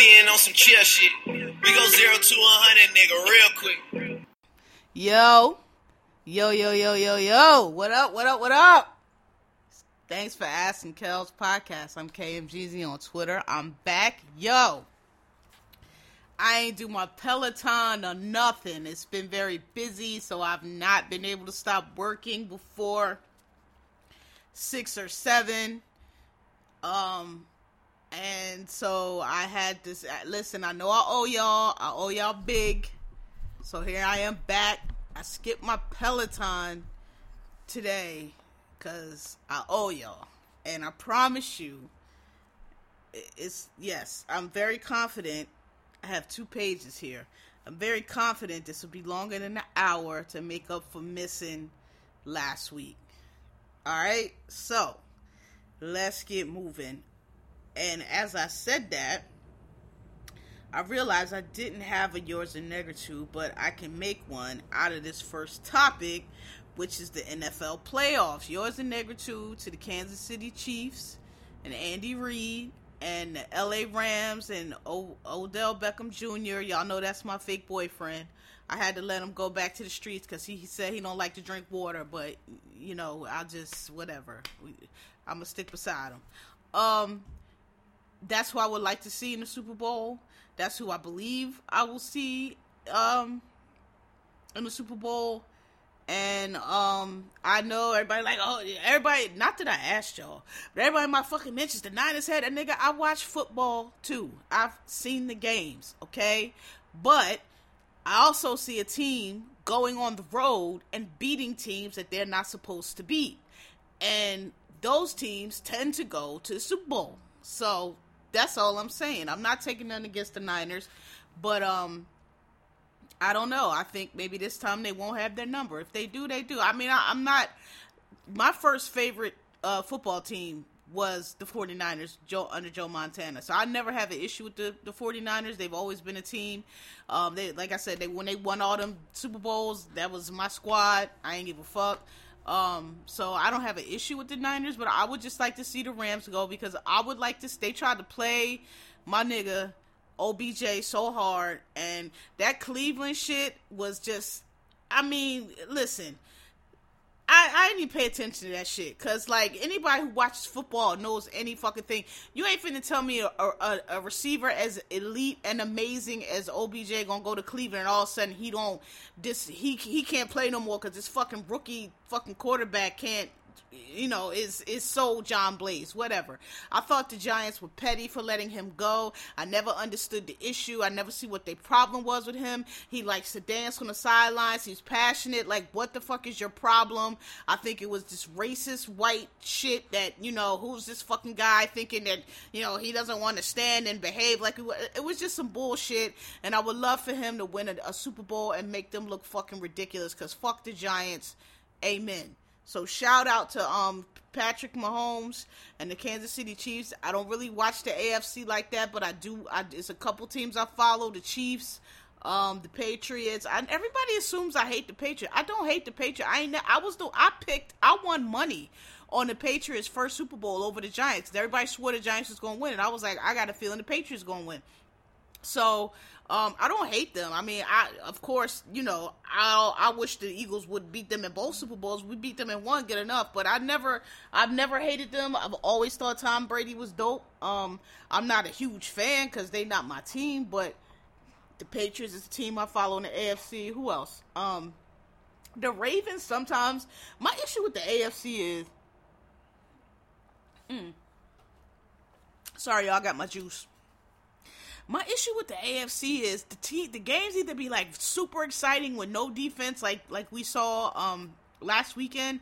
Being on some chill shit. We go zero to a hundred, nigga, real quick. Yo, yo, yo, yo, yo, yo. What up? What up? What up? Thanks for asking Kel's podcast. I'm KMGZ on Twitter. I'm back. Yo. I ain't do my Peloton or nothing. It's been very busy, so I've not been able to stop working before six or seven. Um, and so I had this. Listen, I know I owe y'all. I owe y'all big. So here I am back. I skipped my Peloton today because I owe y'all. And I promise you, it's yes, I'm very confident I have two pages here. I'm very confident this will be longer than an hour to make up for missing last week. All right, so let's get moving. And as I said that, I realized I didn't have a yours and negritude, but I can make one out of this first topic, which is the NFL playoffs. Yours and negritude to the Kansas City Chiefs and Andy Reid and the LA Rams and o- Odell Beckham Jr. Y'all know that's my fake boyfriend. I had to let him go back to the streets because he, said he don't like to drink water, but you know I'll just whatever. I'm gonna stick beside him. Um, that's who I would like to see in the Super Bowl. That's who I believe I will see um in the Super Bowl. And um, I know everybody like, oh, everybody. Not that I asked y'all, but everybody in my fucking mentions the Niners had a nigga. I watch football too. I've seen the games, okay, but I also see a team going on the road and beating teams that they're not supposed to beat, and those teams tend to go to the Super Bowl. So that's all I'm saying. I'm not taking none against the Niners, but um, I don't know. I think maybe this time they won't have their number. If they do, they do. I mean, I, am not. My first favorite uh, football team was the 49ers Joe, under Joe Montana. So I never have an issue with the, the 49ers. They've always been a team. Um, they like I said, they when they won all them Super Bowls, that was my squad. I ain't give a fuck. Um, so I don't have an issue with the Niners, but I would just like to see the Rams go because I would like to. They tried to play my nigga OBJ so hard, and that Cleveland shit was just. I mean, listen, I, I didn't even pay attention to that shit because like anybody who watches football knows any fucking thing. You ain't finna tell me a, a, a, receiver as elite and amazing as OBJ gonna go to Cleveland and all of a sudden he don't this he he can't play no more because this fucking rookie fucking quarterback can't you know, is is so John Blaze, whatever. I thought the Giants were petty for letting him go. I never understood the issue. I never see what their problem was with him. He likes to dance on the sidelines. He's passionate. Like, what the fuck is your problem? I think it was this racist white shit that you know, who's this fucking guy thinking that you know he doesn't want to stand and behave like it was just some bullshit. And I would love for him to win a, a Super Bowl and make them look fucking ridiculous. Cause fuck the Giants. Amen. So shout out to um Patrick Mahomes and the Kansas City Chiefs. I don't really watch the AFC like that, but I do. I, it's a couple teams I follow: the Chiefs, um, the Patriots. I, everybody assumes I hate the Patriots. I don't hate the Patriots. I ain't. I was the. I picked. I won money on the Patriots' first Super Bowl over the Giants. Everybody swore the Giants was going to win, and I was like, I got a feeling the Patriots going to win. So um, I don't hate them. I mean, I of course, you know, I I wish the Eagles would beat them in both Super Bowls. We beat them in one, good enough. But I never, I've never hated them. I've always thought Tom Brady was dope. Um, I'm not a huge fan because they not my team, but the Patriots is the team I follow in the AFC. Who else? Um, the Ravens. Sometimes my issue with the AFC is, mm, sorry, y'all got my juice. My issue with the AFC is the t- the games either be like super exciting with no defense, like like we saw um last weekend,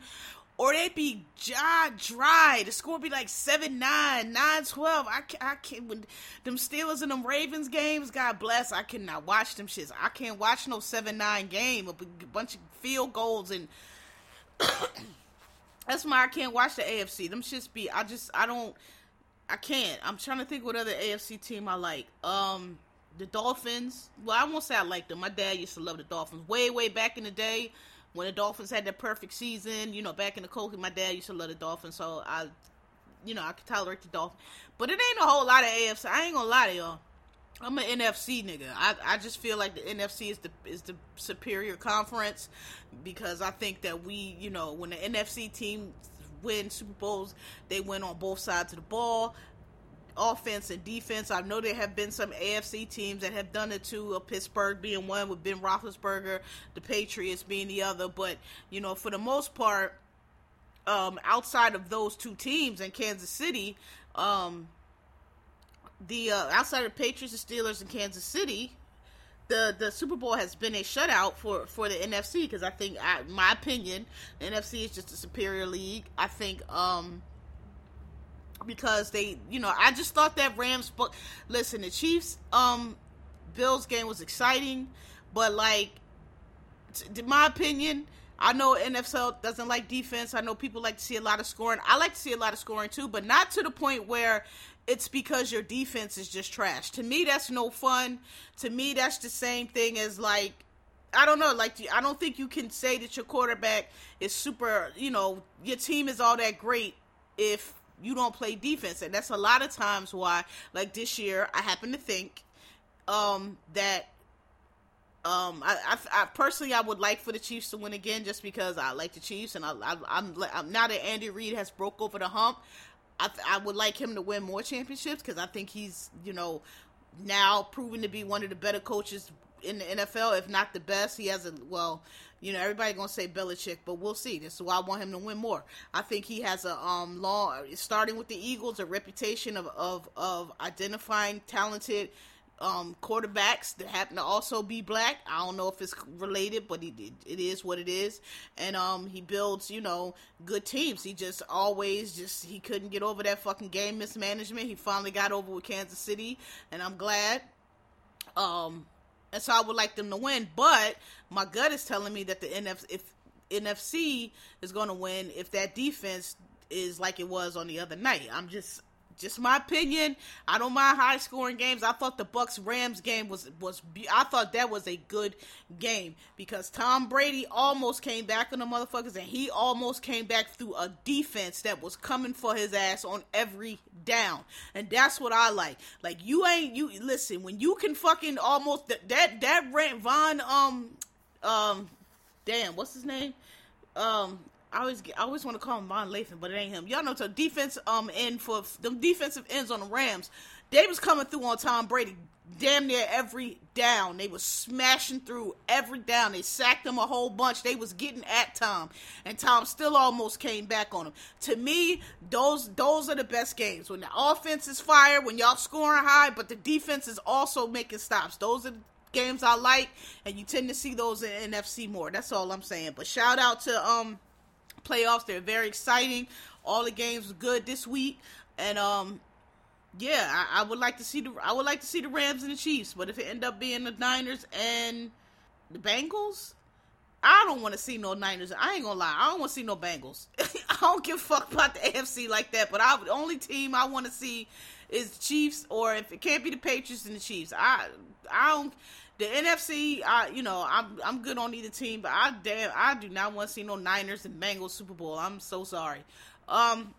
or they'd be jaw dry. The score would be like 7 9, 9 12. I, I can't, when them Steelers and them Ravens games, God bless, I cannot watch them shits. I can't watch no 7 9 game, a bunch of field goals and. That's why I can't watch the AFC. Them shits be, I just, I don't, I can't. I'm trying to think what other AFC team I like. Um, the Dolphins. Well, I won't say I like them. My dad used to love the Dolphins way, way back in the day when the Dolphins had their perfect season, you know, back in the cold, my dad used to love the Dolphins, so I, you know, I could tolerate the Dolphins. But it ain't a whole lot of AFC. I ain't gonna lie to y'all. I'm an NFC nigga. I, I just feel like the NFC is the is the superior conference because I think that we, you know, when the NFC team win Super Bowls, they win on both sides of the ball offense and defense. I know there have been some AFC teams that have done it too. Uh, Pittsburgh being one with Ben Roethlisberger, the Patriots being the other. But you know, for the most part, um, outside of those two teams in Kansas City, um, the uh, outside of Patriots, the Steelers, and Kansas City, the the Super Bowl has been a shutout for for the NFC because I think, I, my opinion, the NFC is just a superior league. I think. Um, because they, you know, I just thought that Rams. But listen, the Chiefs, um, Bills game was exciting, but like, in my opinion, I know NFL doesn't like defense. I know people like to see a lot of scoring. I like to see a lot of scoring too, but not to the point where it's because your defense is just trash. To me, that's no fun. To me, that's the same thing as like I don't know. Like, I don't think you can say that your quarterback is super. You know, your team is all that great if you don't play defense, and that's a lot of times why. Like this year, I happen to think um, that um, I, I, I, personally I would like for the Chiefs to win again, just because I like the Chiefs, and I, I, I'm, I'm now that Andy Reid has broke over the hump, I, I would like him to win more championships because I think he's you know now proven to be one of the better coaches in the NFL, if not the best. He has a well, you know, everybody gonna say Belichick, but we'll see. This is why I want him to win more. I think he has a um long, starting with the Eagles, a reputation of of of identifying talented um quarterbacks that happen to also be black. I don't know if it's related, but it, it is what it is. And um he builds, you know, good teams. He just always just he couldn't get over that fucking game mismanagement. He finally got over with Kansas City, and I'm glad. Um and so I would like them to win. But my gut is telling me that the NF if NFC is going to win if that defense is like it was on the other night. I'm just just my opinion. I don't mind high scoring games. I thought the Bucs Rams game was was I thought that was a good game because Tom Brady almost came back on the motherfuckers and he almost came back through a defense that was coming for his ass on every down. And that's what I like. Like you ain't you listen, when you can fucking almost that that that Rant Von um um damn, what's his name? Um I always get, I always want to call him Von Lathan, but it ain't him. Y'all know the defense um end for the defensive ends on the Rams. They was coming through on Tom Brady damn near every down. They was smashing through every down. They sacked him a whole bunch. They was getting at Tom, and Tom still almost came back on him. To me, those those are the best games when the offense is fire, when y'all scoring high, but the defense is also making stops. Those are the games I like, and you tend to see those in NFC more. That's all I'm saying. But shout out to um playoffs. They're very exciting. All the games were good this week, and um, yeah, I, I, would like to see the I would like to see the Rams and the Chiefs. But if it end up being the Niners and the Bengals, I don't want to see no Niners. I ain't gonna lie, I don't want to see no Bengals. I don't give a fuck about the AFC like that. But I, the only team I want to see is the Chiefs, or if it can't be the Patriots and the Chiefs, I I don't the NFC, I you know I'm I'm good on either team, but I damn I do not want to see no Niners and Bengals Super Bowl. I'm so sorry. Um,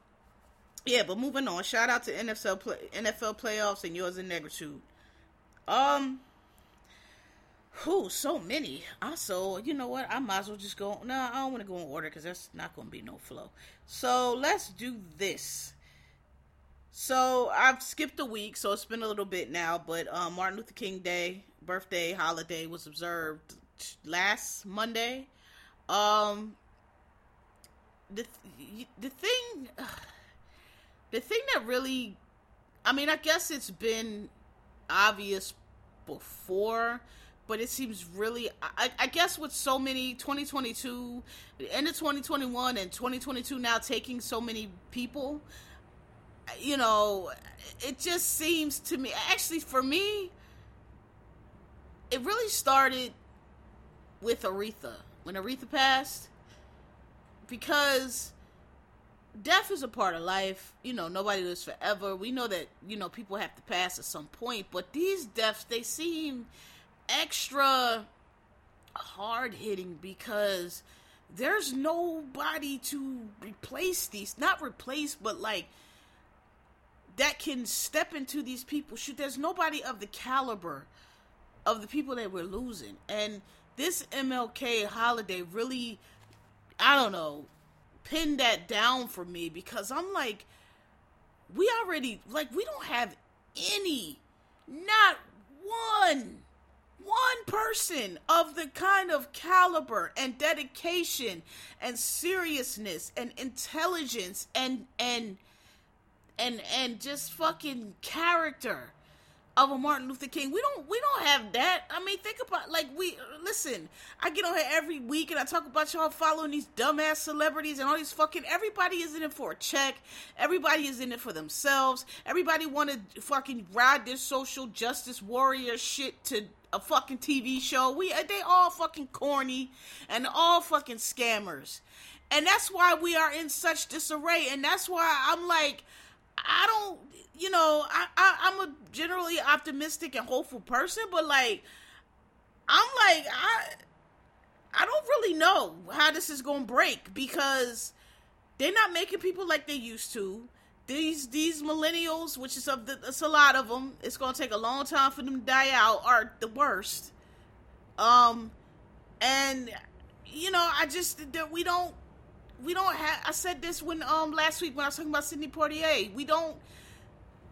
yeah, but moving on. Shout out to NFL play, NFL playoffs and yours in negritude. Um, who so many. Also, you know what? I might as well just go. No, I don't want to go in order because that's not going to be no flow. So let's do this. So I've skipped a week, so it's been a little bit now. But um, Martin Luther King Day birthday holiday was observed last Monday. Um, the the thing, the thing that really, I mean, I guess it's been obvious before, but it seems really. I, I guess with so many 2022, end of 2021 and 2022 now taking so many people, you know, it just seems to me. Actually, for me, it really started with Aretha when Aretha passed because death is a part of life. You know, nobody lives forever. We know that, you know, people have to pass at some point, but these deaths, they seem extra hard hitting because there's nobody to replace these. Not replace, but like that can step into these people. Shoot, there's nobody of the caliber of the people that we're losing. And this MLK holiday really, I don't know, pinned that down for me because I'm like, we already, like, we don't have any, not one, one person of the kind of caliber and dedication and seriousness and intelligence and, and, and, and just fucking character of a Martin Luther King. We don't we don't have that. I mean, think about like we listen. I get on here every week and I talk about y'all following these dumbass celebrities and all these fucking. Everybody is in it for a check. Everybody is in it for themselves. Everybody want to fucking ride this social justice warrior shit to a fucking TV show. We uh, they all fucking corny and all fucking scammers. And that's why we are in such disarray. And that's why I'm like, I don't you know, I, I am a generally optimistic and hopeful person, but like, I'm like I I don't really know how this is gonna break because they're not making people like they used to. These these millennials, which is of the, it's a lot of them. It's gonna take a long time for them to die out. Are the worst. Um, and you know, I just that we don't we don't have. I said this when um last week when I was talking about Sidney Poitier. We don't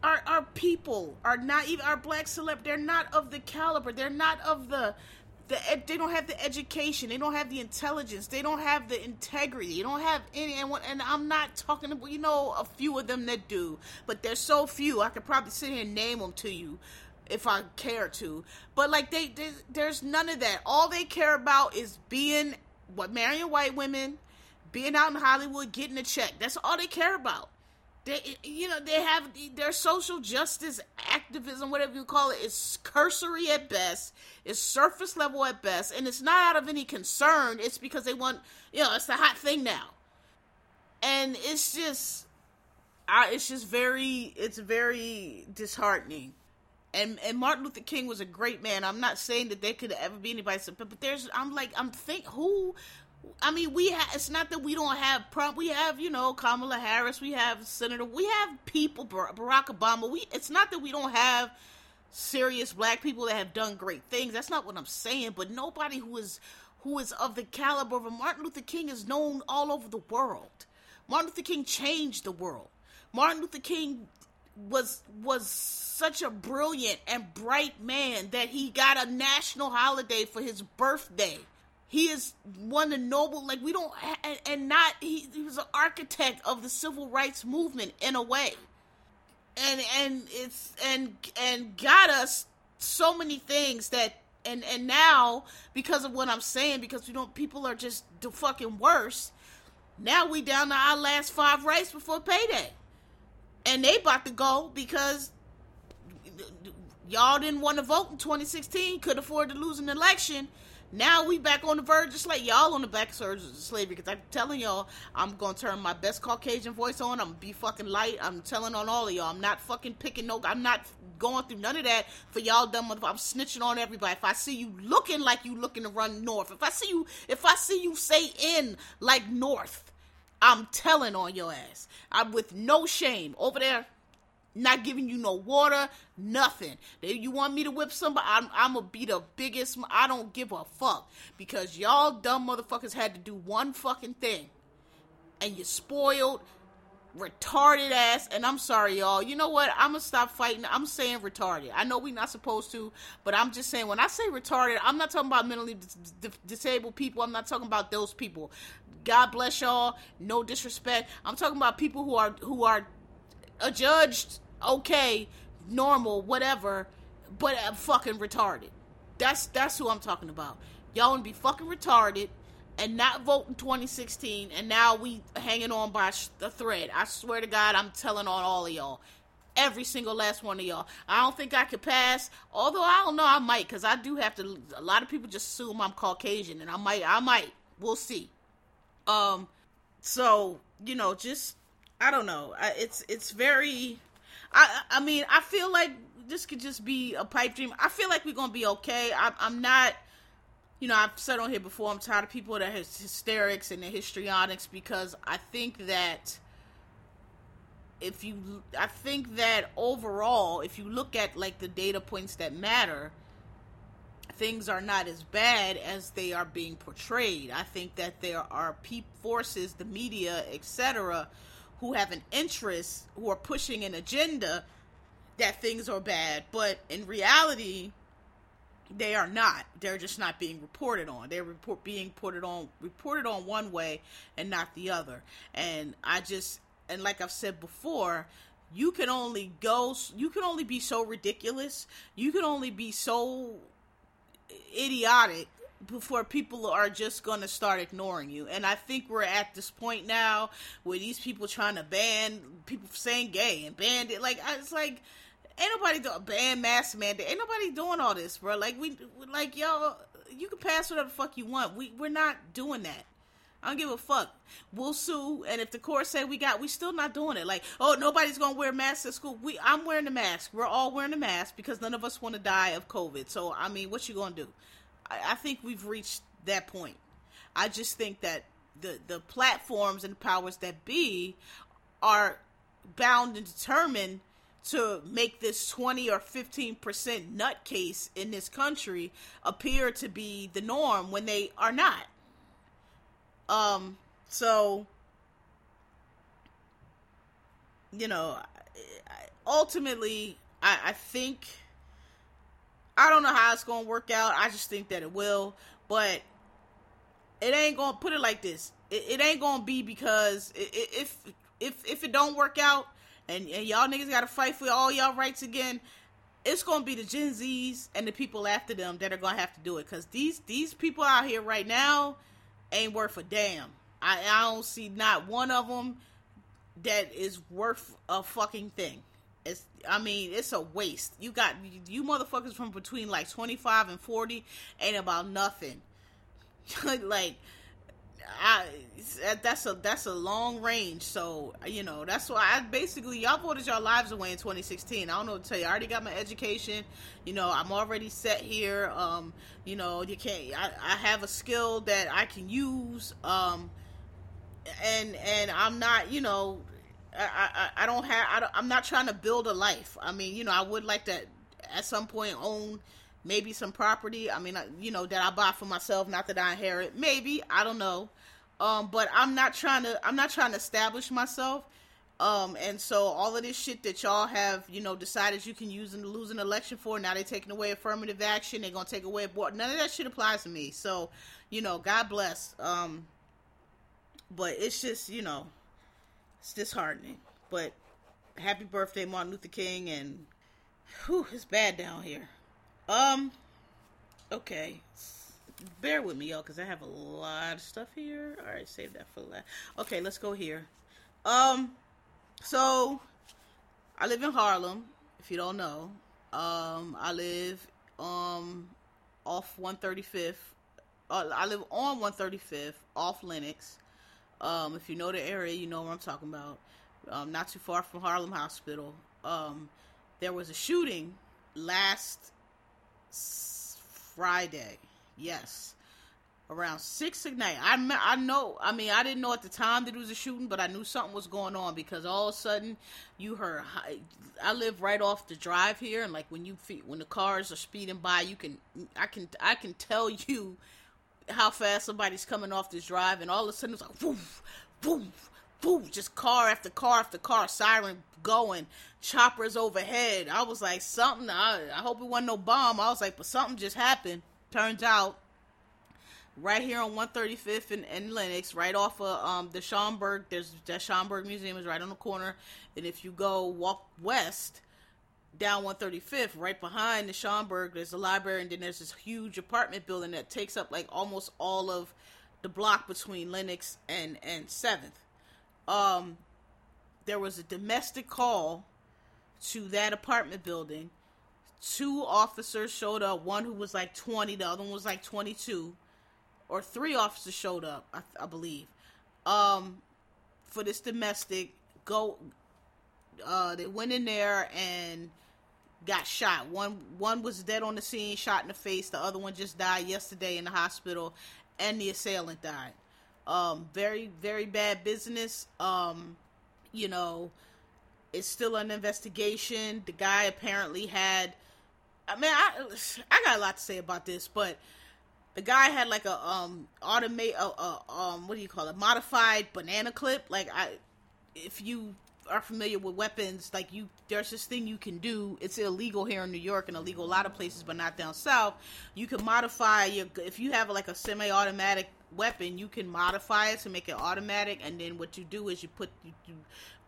our our people are not even our black celeb. They're not of the caliber. They're not of the the they don't have the education. They don't have the intelligence. They don't have the integrity. They don't have any. And, and I'm not talking about you know a few of them that do, but there's so few. I could probably sit here and name them to you if I care to. But like they, they there's none of that. All they care about is being what marrying white women, being out in Hollywood, getting a check. That's all they care about. They, you know, they have their social justice activism, whatever you call it, is cursory at best, is surface level at best, and it's not out of any concern. It's because they want, you know, it's the hot thing now, and it's just, I, it's just very, it's very disheartening. And and Martin Luther King was a great man. I'm not saying that there could ever be anybody, but but there's, I'm like, I'm think who I mean, we have. It's not that we don't have Trump. We have, you know, Kamala Harris. We have Senator. We have people. Barack Obama. We. It's not that we don't have serious black people that have done great things. That's not what I'm saying. But nobody who is who is of the caliber of Martin Luther King is known all over the world. Martin Luther King changed the world. Martin Luther King was was such a brilliant and bright man that he got a national holiday for his birthday he is one of the noble, like we don't, and, and not he, he was an architect of the civil rights movement in a way, and and it's and and got us so many things that and and now because of what I'm saying, because we don't, people are just the fucking worse. Now we down to our last five rights before payday, and they about to go because y'all didn't want to vote in 2016, could afford to lose an election now we back on the verge of slavery. Y'all on the back surge of slavery because I'm telling y'all, I'm gonna turn my best Caucasian voice on. I'm be fucking light. I'm telling on all of y'all. I'm not fucking picking no. I'm not going through none of that for y'all dumb. I'm snitching on everybody. If I see you looking like you looking to run north, if I see you, if I see you say in like north, I'm telling on your ass. I'm with no shame over there not giving you no water, nothing. If you want me to whip somebody, I'm, I'm gonna be the biggest. I don't give a fuck because y'all dumb motherfuckers had to do one fucking thing, and you spoiled, retarded ass. And I'm sorry, y'all. You know what? I'm gonna stop fighting. I'm saying retarded. I know we're not supposed to, but I'm just saying when I say retarded, I'm not talking about mentally dis- disabled people. I'm not talking about those people. God bless y'all. No disrespect. I'm talking about people who are who are adjudged okay, normal, whatever, but I'm fucking retarded. That's that's who I'm talking about. Y'all want to be fucking retarded and not vote in 2016, and now we hanging on by the thread. I swear to God, I'm telling on all of y'all. Every single last one of y'all. I don't think I could pass. Although I don't know, I might, because I do have to. A lot of people just assume I'm Caucasian, and I might. I might. We'll see. Um. So you know, just I don't know. I, it's it's very. I I mean, I feel like this could just be a pipe dream. I feel like we're gonna be okay. I, I'm not you know, I've said on here before, I'm tired of people that have hysterics and the histrionics because I think that if you, I think that overall, if you look at like the data points that matter, things are not as bad as they are being portrayed. I think that there are peep forces, the media, etc., who have an interest, who are pushing an agenda that things are bad, but in reality, they are not. They're just not being reported on. They're report being reported on reported on one way and not the other. And I just and like I've said before, you can only go you can only be so ridiculous. You can only be so idiotic before people are just going to start ignoring you. And I think we're at this point now where these people trying to ban people saying gay and ban it like it's like ain't nobody doing ban mask mandate. Ain't nobody doing all this, bro. Like we, like y'all, you can pass whatever fuck you want. We we're not doing that. I don't give a fuck. We'll sue, and if the court say we got, we still not doing it. Like, oh, nobody's gonna wear masks at school. We, I'm wearing the mask. We're all wearing the mask because none of us want to die of COVID. So, I mean, what you gonna do? I, I think we've reached that point. I just think that the the platforms and powers that be are bound and determined to make this 20 or 15% nutcase in this country appear to be the norm when they are not. Um, so, you know, ultimately, I, I think, I don't know how it's to work out. I just think that it will, but it ain't to put it like this. It, it ain't to be because if, if, if it don't work out, and, and y'all niggas got to fight for all y'all rights again. It's gonna be the Gen Zs and the people after them that are gonna have to do it because these these people out here right now ain't worth a damn. I, I don't see not one of them that is worth a fucking thing. It's I mean it's a waste. You got you motherfuckers from between like twenty five and forty ain't about nothing. like I that's a that's a long range. So you know that's why I basically y'all voted your lives away in 2016. I don't know what to tell you. I already got my education. You know I'm already set here. Um, you know you can't. I, I have a skill that I can use. Um, and and I'm not. You know, I I, I don't have. I don't, I'm not trying to build a life. I mean, you know, I would like to at some point own maybe some property. I mean, you know, that I buy for myself, not that I inherit. Maybe I don't know. Um, but I'm not trying to. I'm not trying to establish myself. Um, and so all of this shit that y'all have, you know, decided you can use and lose an election for, now they're taking away affirmative action. They're gonna take away abort. None of that shit applies to me. So, you know, God bless. Um, but it's just, you know, it's disheartening. But happy birthday, Martin Luther King, and whew, it's bad down here. Um, okay bear with me, y'all, because I have a lot of stuff here. All right, save that for last. Okay, let's go here. Um, so I live in Harlem. If you don't know, um, I live um off 135th. Uh, I live on 135th off Lenox. Um, if you know the area, you know what I'm talking about. Um, not too far from Harlem Hospital. Um, there was a shooting last Friday Yes. Around six at night. I I know. I mean, I didn't know at the time that it was a shooting, but I knew something was going on because all of a sudden you heard. I live right off the drive here, and like when you when the cars are speeding by, you can I can I can tell you how fast somebody's coming off this drive, and all of a sudden it's like woof, woof, woof, just car after car after car, siren going, choppers overhead. I was like, something. I, I hope it wasn't no bomb. I was like, but something just happened. Turns out, right here on 135th and, and Lenox, right off of um, the Schomburg, there's that Schomburg Museum is right on the corner. And if you go walk west, down 135th, right behind the Schomburg, there's a library, and then there's this huge apartment building that takes up like almost all of the block between Lenox and and Seventh. Um, there was a domestic call to that apartment building. Two officers showed up. One who was like 20, the other one was like 22, or three officers showed up, I, I believe. Um, for this domestic, go. Uh, they went in there and got shot. One one was dead on the scene, shot in the face. The other one just died yesterday in the hospital, and the assailant died. Um, very very bad business. Um, you know, it's still an investigation. The guy apparently had. I mean, I I got a lot to say about this, but the guy had like a um automate a, a um what do you call it modified banana clip. Like I, if you are familiar with weapons, like you, there's this thing you can do. It's illegal here in New York and illegal a lot of places, but not down south. You can modify your if you have like a semi-automatic weapon, you can modify it to make it automatic, and then what you do is you put you, you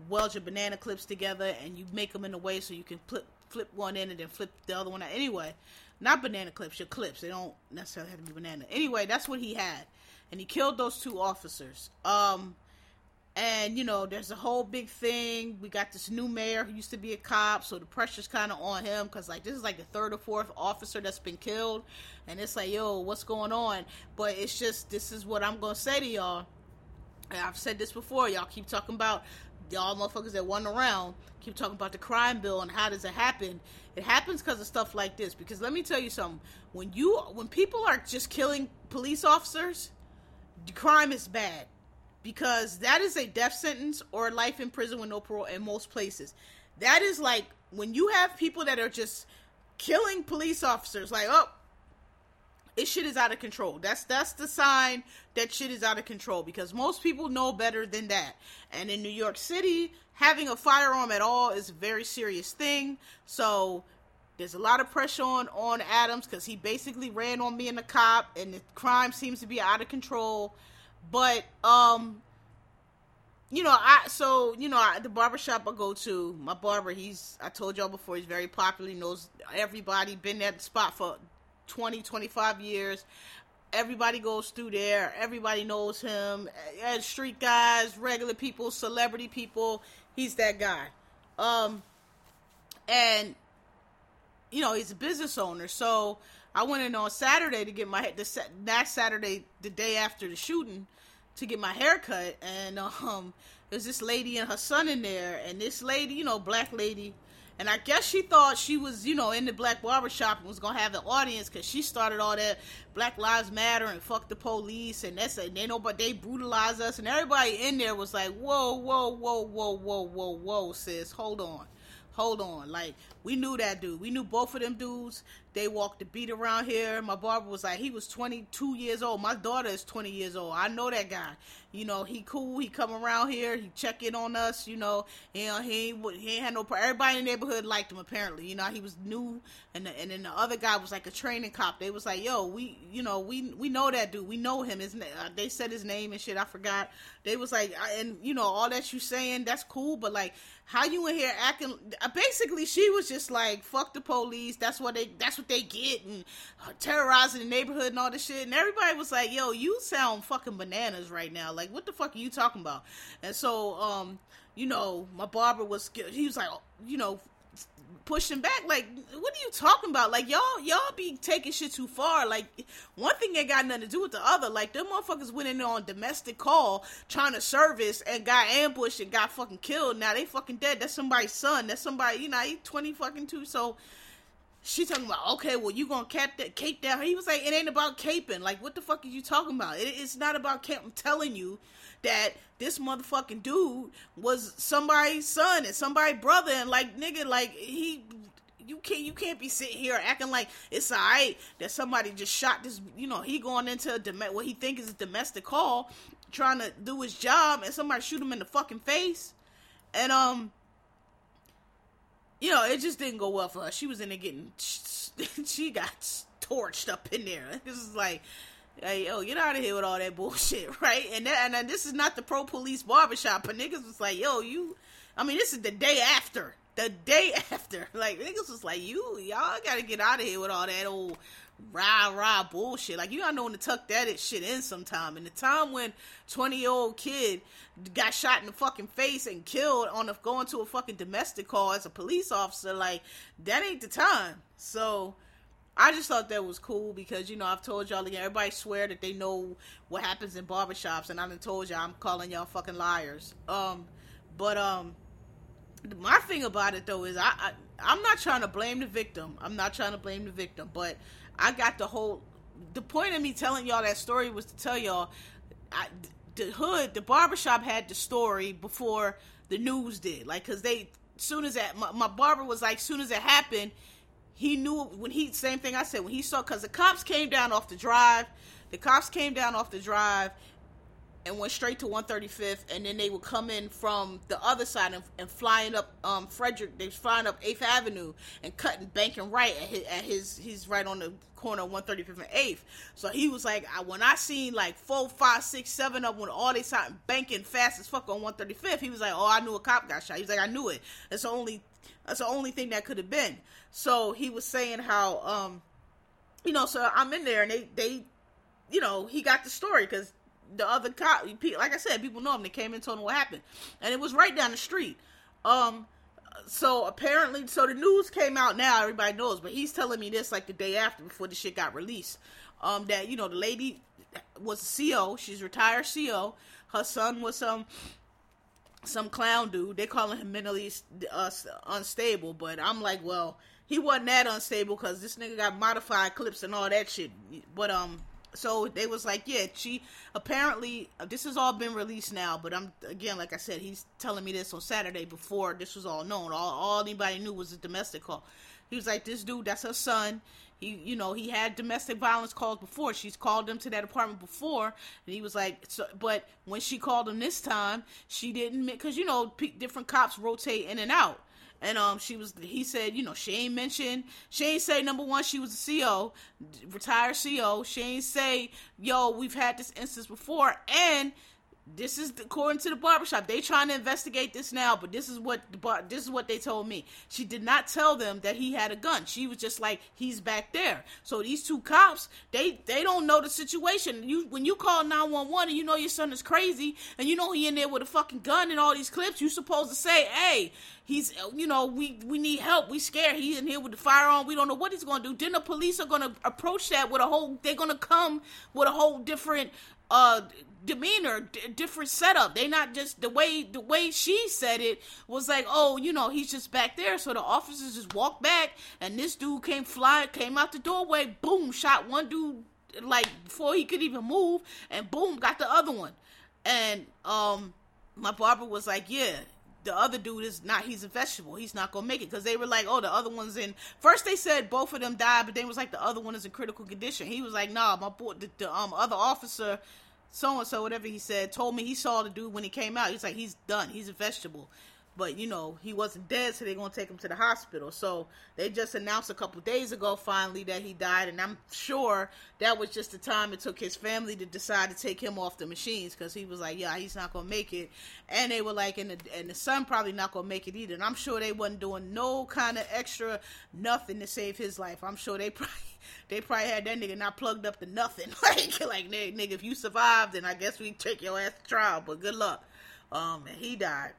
weld your banana clips together and you make them in a way so you can flip flip one in and then flip the other one out. Anyway, not banana clips, your clips. They don't necessarily have to be banana. Anyway, that's what he had, and he killed those two officers. Um and you know there's a whole big thing. We got this new mayor who used to be a cop so the pressure's kind of on him because like this is like the third or fourth officer that's been killed. And it's like yo what's going on? But it's just this is what i'm gonna say to y'all. And i've said this before y'all keep talking about y'all motherfuckers that run around keep talking about the crime bill and how does it happen. It happens because of stuff like this. Because let me tell you something. When you when people are just killing police officers the crime is bad because that is a death sentence or life in prison with no parole in most places. That is like when you have people that are just killing police officers, like, oh, it shit is out of control. That's that's the sign that shit is out of control because most people know better than that. And in New York City, having a firearm at all is a very serious thing. So there's a lot of pressure on on Adams because he basically ran on being a cop, and the crime seems to be out of control. But um you know, I so you know I, the barbershop I go to, my barber, he's I told y'all before, he's very popular. He knows everybody. Been at the spot for 20, 25 years. Everybody goes through there. Everybody knows him. And street guys, regular people, celebrity people. He's that guy. Um, and you know he's a business owner. So I went in on Saturday to get my the next Saturday, the day after the shooting to get my hair cut, and um, there's this lady and her son in there, and this lady, you know, black lady, and I guess she thought she was, you know, in the black barbershop and was gonna have an audience because she started all that Black Lives Matter and fuck the police, and that's and they know, but they brutalize us, and everybody in there was like, whoa, whoa, whoa, whoa, whoa, whoa, whoa, sis, hold on hold on. Like, we knew that dude. We knew both of them dudes. They walked the beat around here. My barber was like, he was 22 years old. My daughter is 20 years old. I know that guy. You know, he cool. He come around here. He check in on us. You know, he he had no. Everybody in the neighborhood liked him. Apparently, you know, he was new, and the, and then the other guy was like a training cop. They was like, yo, we, you know, we we know that dude. We know him. His uh, they said his name and shit. I forgot. They was like, and you know, all that you saying, that's cool, but like, how you in here acting? Uh, basically, she was just like, fuck the police. That's what they. That's what they get, and uh, terrorizing the neighborhood and all this shit. And everybody was like, yo, you sound fucking bananas right now. Like, what the fuck are you talking about? And so, um, you know, my barber was, he was like, you know, pushing back. Like, what are you talking about? Like, y'all, y'all be taking shit too far. Like, one thing ain't got nothing to do with the other. Like, them motherfuckers went in there on domestic call trying to service and got ambushed and got fucking killed. Now they fucking dead. That's somebody's son. That's somebody, you know, he 20 fucking two. So, she talking about okay, well you gonna cap that cape down. He was like, it ain't about caping. Like, what the fuck are you talking about? It, it's not about cap. I'm telling you that this motherfucking dude was somebody's son and somebody's brother, and like nigga, like he. You can't you can't be sitting here acting like it's alright that somebody just shot this. You know he going into a dom- what he think is a domestic call, trying to do his job, and somebody shoot him in the fucking face, and um you know, it just didn't go well for her. She was in there getting, she got torched up in there. This is like, hey, yo, get out of here with all that bullshit, right? And that, and this is not the pro police barbershop, but niggas was like, yo, you, I mean, this is the day after. The day after. Like, niggas was like, you, y'all gotta get out of here with all that old rah rah bullshit. Like, you gotta know when to tuck that shit in sometime. And the time when 20 year old kid got shot in the fucking face and killed on a, going to a fucking domestic call as a police officer, like, that ain't the time. So, I just thought that was cool because you know I've told y'all again. Everybody swear that they know what happens in barbershops, and I done told y'all I'm calling y'all fucking liars. Um, but um, my thing about it though is I, I I'm not trying to blame the victim. I'm not trying to blame the victim, but I got the whole. The point of me telling y'all that story was to tell y'all, I, the hood, the barbershop had the story before the news did. Like, cause they, soon as that, my, my barber was like, soon as it happened he knew when he same thing I said when he saw because the cops came down off the drive, the cops came down off the drive and went straight to 135th, and then they would come in from the other side and, and flying up um, Frederick. They was flying up 8th Avenue and cutting, banking right at his, at his. He's right on the corner of 135th and 8th. So he was like, I, when I seen like four, five, six, seven of them when all they started banking fast as fuck on 135th, he was like, oh, I knew a cop got shot. He was like, I knew it. That's the only that's the only thing that could have been. So he was saying how, um, you know, so I'm in there and they, they, you know, he got the story because the other cop, like I said, people know him. They came and told him what happened, and it was right down the street. Um, so apparently, so the news came out now. Everybody knows, but he's telling me this like the day after, before the shit got released. Um, that you know the lady was a CO. She's retired CO. Her son was some some clown dude. They calling him mentally uh, unstable, but I'm like, well, he wasn't that unstable because this nigga got modified clips and all that shit. But um, so they was like, yeah, she apparently this has all been released now. But I'm again, like I said, he's telling me this on Saturday before this was all known. All all anybody knew was a domestic call. He was like, this dude, that's her son. He, you know, he had domestic violence calls before. She's called him to that apartment before, and he was like, so, but when she called him this time, she didn't, because you know, different cops rotate in and out. And um, she was. He said, you know, she ain't mentioned. She ain't say number one. She was a CO, retired CO. She ain't say, yo, we've had this instance before, and this is according to the barbershop. They trying to investigate this now, but this is what the bar, this is what they told me. She did not tell them that he had a gun. She was just like, he's back there. So these two cops, they they don't know the situation. You when you call nine one one and you know your son is crazy and you know he in there with a fucking gun and all these clips, you supposed to say, hey, he's you know we we need help. We scared. He's in here with the firearm. We don't know what he's gonna do. Then the police are gonna approach that with a whole. They're gonna come with a whole different uh demeanor, d- different setup. They not just the way the way she said it was like, oh, you know, he's just back there. So the officers just walked back, and this dude came flying, came out the doorway, boom, shot one dude like before he could even move, and boom, got the other one. And um, my barber was like, yeah. The other dude is not. He's a vegetable. He's not gonna make it because they were like, "Oh, the other one's in." First, they said both of them died, but then was like the other one is in critical condition. He was like, "Nah, my boy, the, the um other officer so and so, whatever he said, told me he saw the dude when he came out. He's like, he's done. He's a vegetable. But, you know, he wasn't dead, so they're to take him to the hospital. So they just announced a couple days ago, finally, that he died. And I'm sure that was just the time it took his family to decide to take him off the machines because he was like, yeah, he's not to make it. And they were like, and the, and the son probably not to make it either. And I'm sure they wasn't doing no kind of extra nothing to save his life. I'm sure they probably they probably had that nigga not plugged up to nothing. like, like nigga, if you survived, then I guess we take your ass to trial. But good luck. Um, and he died.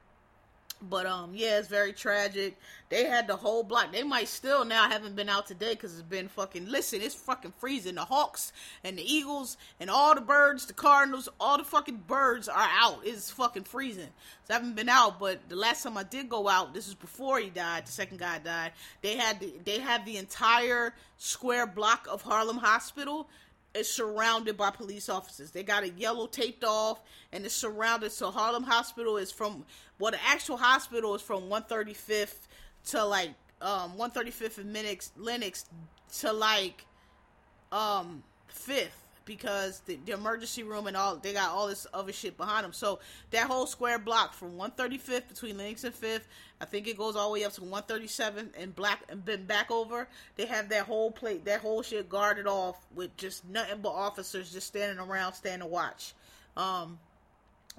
But um, yeah, it's very tragic. They had the whole block. They might still now haven't been out today because it's been fucking. Listen, it's fucking freezing. The Hawks and the Eagles and all the birds, the Cardinals, all the fucking birds are out. It's fucking freezing. So I haven't been out. But the last time I did go out, this was before he died. The second guy died. They had the, they had the entire square block of Harlem Hospital is surrounded by police officers. They got it yellow taped off and it's surrounded. So Harlem Hospital is from well, the actual hospital is from 135th to like um 135th and Lenox to like um 5th because the, the, emergency room and all they got all this other shit behind them. So that whole square block from 135th between Lenox and 5th, I think it goes all the way up to 137th and black and been back over. They have that whole plate, that whole shit guarded off with just nothing but officers just standing around, standing to watch, um,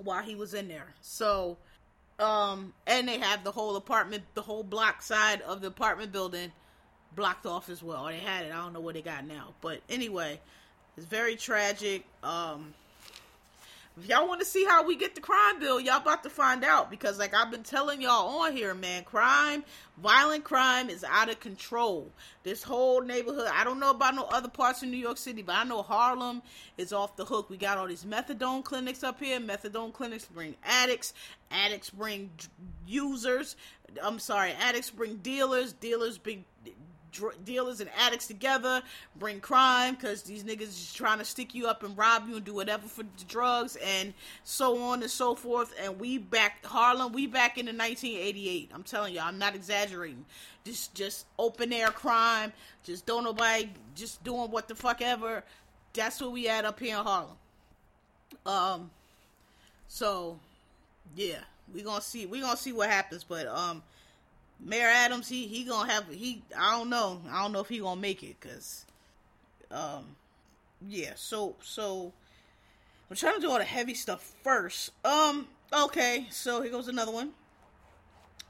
while he was in there. So Um, and they have the whole apartment, the whole block side of the apartment building blocked off as well. Or They had it. I don't know what they got now. But anyway, it's very tragic. Um, if y'all want to see how we get the crime bill, y'all about to find out because, like I've been telling y'all on here, man, crime, violent crime is out of control. This whole neighborhood, I don't know about no other parts of New York City, but I know Harlem is off the hook. We got all these methadone clinics up here. Methadone clinics bring addicts, addicts bring users. I'm sorry, addicts bring dealers, dealers bring dr- dealers and addicts together, bring crime because these niggas is trying to stick you up and rob you and do whatever for the drugs and so on and so forth. And we back Harlem, we back in the 1988. I'm telling you, I'm not exaggerating. Just just open air crime, just don't nobody just doing what the fuck ever. That's what we had up here in Harlem. Um, so yeah, we gonna see we gonna see what happens, but um Mayor Adams, he he gonna have he. I don't know. I don't know if he gonna make it because, um, yeah. So so, I'm trying to do all the heavy stuff first. Um. Okay. So here goes another one.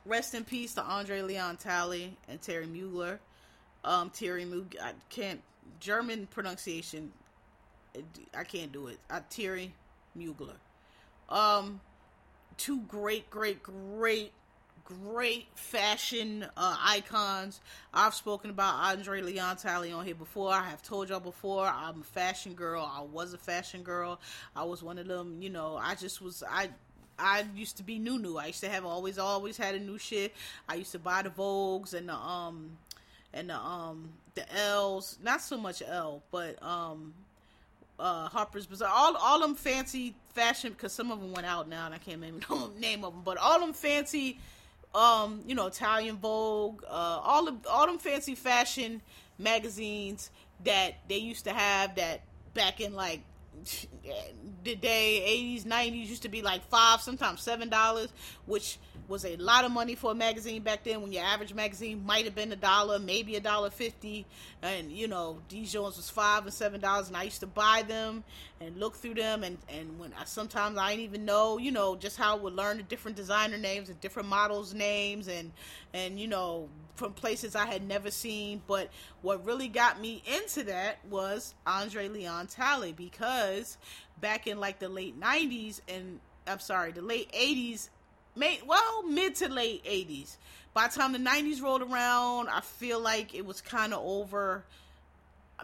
Rest in peace to Andre Leon Talley and Terry Mugler. Um, Terry Mug. I can't German pronunciation. I can't do it. I Terry Mugler. Um, two great, great, great great fashion uh, icons. I've spoken about Andre Leon Talley on here before. I have told y'all before I'm a fashion girl. I was a fashion girl. I was one of them. You know, I just was. I I used to be new new. I used to have always always had a new shit. I used to buy the Vogues and the um and the um the Elles. Not so much Elle, but um uh Harper's Bazaar. All all them fancy fashion because some of them went out now and I can't name name of them. But all them fancy um, you know, Italian Vogue, uh, all of all them fancy fashion magazines that they used to have that back in like the day 80s 90s used to be like five sometimes seven dollars which was a lot of money for a magazine back then when your average magazine might have been a dollar maybe a dollar fifty. And you know these jones was five and seven dollars and i used to buy them and look through them. And and when I, sometimes i didn't even know you know just how I would learn the different designer names and different models names and and you know from places i had never seen. But what really got me into that was andre leon talley because back in like the late 90s and i'm sorry the late 80s May, well, mid to late 80s. By the time the 90s rolled around, I feel like it was kind of over.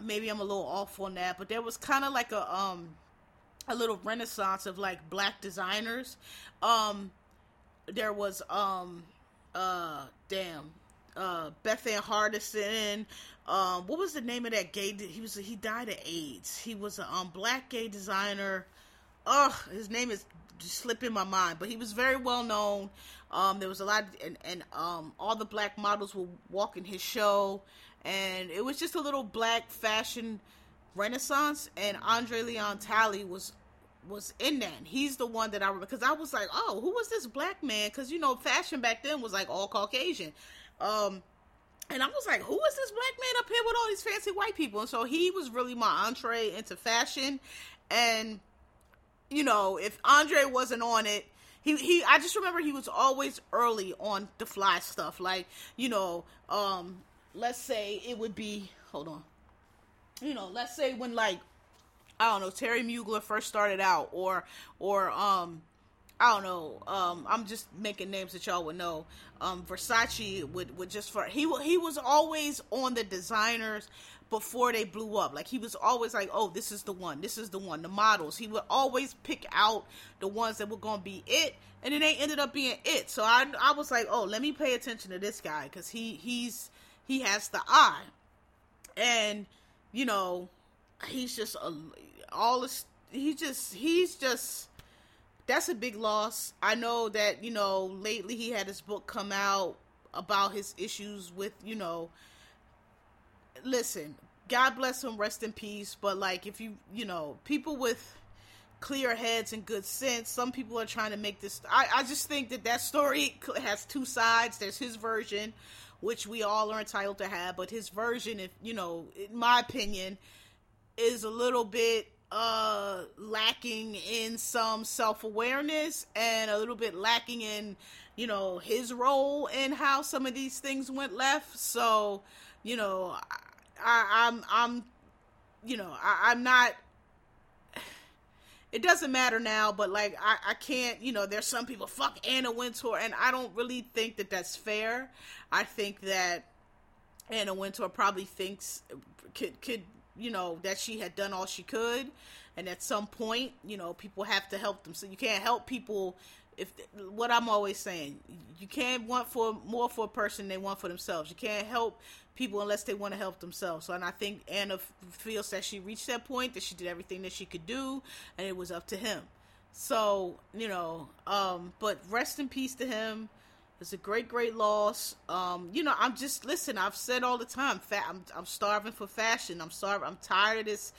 Maybe I'm a little off on that, but there was kind of like a um a little renaissance of like black designers. Um there was um uh damn uh Bethann Hardison. Um what was the name of that gay he was he died of AIDS. He was a um black gay designer. Ugh, his name is slipping my mind, but he was very well known. Um, there was a lot, of, and and um, all the black models were walking his show, and it was just a little black fashion renaissance. And Andre Leon Talley was was in that. He's the one that I remember because I was like, oh, who was this black man? Because you know, fashion back then was like all Caucasian. Um, and I was like, who is this black man up here with all these fancy white people? And so he was really my entree into fashion. And you know, if Andre wasn't on it, he he I just remember he was always early on the fly stuff. Like, you know, um let's say it would be hold on. You know, let's say when like I don't know, Terry Mugler first started out or or um I don't know. Um, I'm just making names that y'all would know. Um, Versace would, would just for he he was always on the designers before they blew up. Like he was always like, "Oh, this is the one. This is the one." The models. He would always pick out the ones that were to be it, and then they ended up being it. So I I was like, "Oh, let me pay attention to this guy cuz he he's he has the eye." And you know, he's just a, all this he just he's just that's a big loss. I know that, you know, lately he had his book come out about his issues with, you know, listen, God bless him, rest in peace. But like, if you, you know, people with clear heads and good sense, some people are trying to make this. I, I just think that that story has two sides. There's his version, which we all are entitled to have, but his version, if you know, in my opinion, is a little bit uh lacking in some self awareness and a little bit lacking in, you know, his role in how some of these things went left. So, you know, I, am I'm, I'm, you know, I, I'm not. It doesn't matter now, but like I, I can't, you know. There's some people fuck Anna Wintour, and I don't really think that that's fair. I think that Anna Wintour probably thinks could could you know that she had done all she could. And at some point you know people have to help them. So you can't help people if what i'm always saying you can't want for more for a person than want for themselves. You can't help people unless they want to help themselves. So and i think anna feels that she reached that point that she did everything that she could do and it was up to him. So you know um but rest in peace to him it's a great, great loss. Um, you know, I'm just listen. I've said all the time, fat. I'm, I'm starving for fashion. I'm starving. I'm tired of this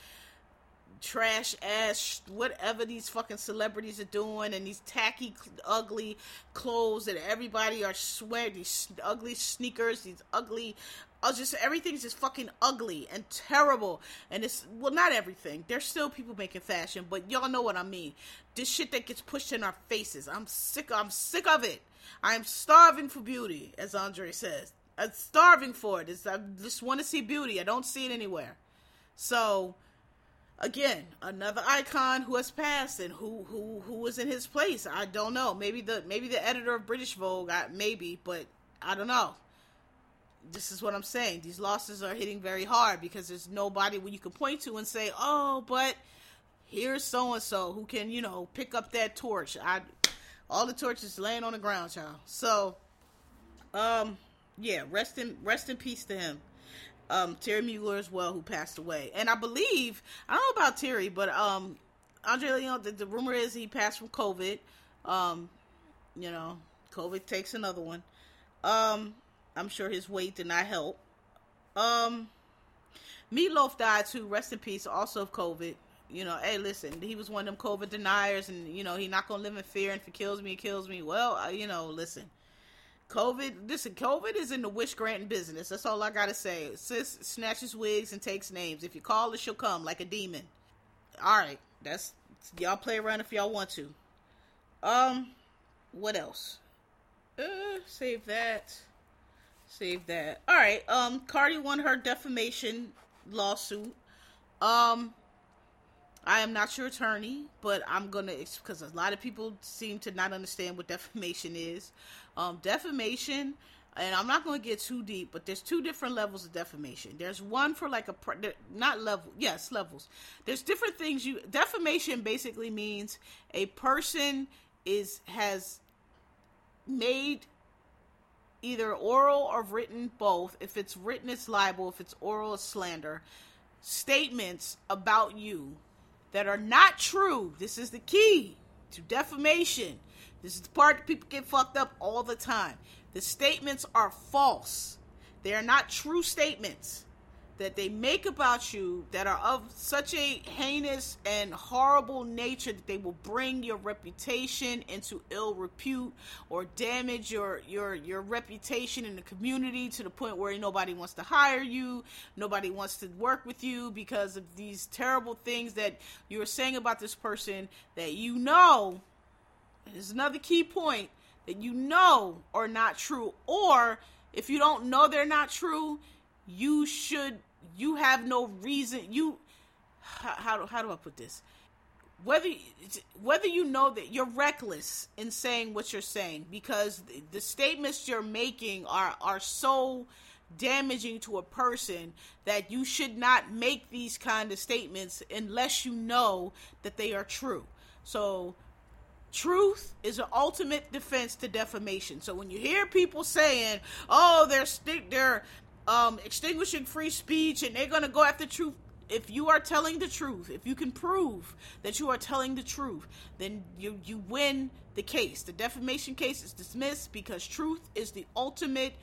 trash ass whatever these fucking celebrities are doing and these tacky ugly clothes that everybody are swearing these ugly sneakers these ugly uh, just everything's just fucking ugly and terrible and it's well not everything there's still people making fashion but y'all know what i mean this shit that gets pushed in our faces i'm sick i'm sick of it I'm starving for beauty, as Andre says. I'm starving for it. It's, I just want to see beauty. I don't see it anywhere. So, again, another icon who has passed and who who who was in his place. I don't know. Maybe the maybe the editor of British Vogue. I, maybe, but I don't know. This is what I'm saying. These losses are hitting very hard because there's nobody you can point to and say, "Oh, but." Here's so and so who can, you know, pick up that torch. I all the torches laying on the ground, y'all. So, um, yeah, rest in rest in peace to him. Um, Terry Mugler as well, who passed away, and I believe I don't know about Terry, but um, Andre Leon. The, the rumor is he passed from COVID. Um, you know, COVID takes another one. Um, I'm sure his weight did not help. Um, Meatloaf died too. Rest in peace. Also of COVID you know, hey, listen, he was one of them COVID deniers, and you know, he not gonna live in fear. And if it kills me, it kills me. Well, you know, listen, COVID, listen, COVID is in the wish granting business. That's all I gotta say. Sis snatches wigs and takes names. If you call her, she'll come like a demon. All right, that's y'all play around if y'all want to. Um, what else? Uh, save that. Save that. All right. Um, Cardi won her defamation lawsuit. Um, I am not your attorney, but I'm gonna because a lot of people seem to not understand what defamation is. Um, defamation, and I'm not to get too deep, but there's two different levels of defamation. There's one for like a not level, yes, levels. There's different things. You defamation basically means a person is has made either oral or written both. If it's written, it's libel. If it's oral, it's slander. Statements about you that are not true. This is the key to defamation. This is the part that people get fucked up all the time. The statements are false. They are not true statements that they make about you that are of such a heinous and horrible nature that they will bring your reputation into ill repute or damage your your your reputation in the community to the point where nobody wants to hire you, nobody wants to work with you because of these terrible things that you're saying about this person that you know. And there's another key point that you know are not true or if you don't know they're not true, you should you have no reason you how, how, do, how do I put this? Whether whether you know that you're reckless in saying what you're saying because the, statements you're making are are so damaging to a person that you should not make these kind of statements unless you know that they are true. So truth is an ultimate defense to defamation. So when you hear people saying, "Oh, they're stick they're um, extinguishing free speech and they're going to go after truth. If you are telling the truth, if you can prove that you are telling the truth, then you, you win the case. The defamation case is dismissed because truth is the ultimate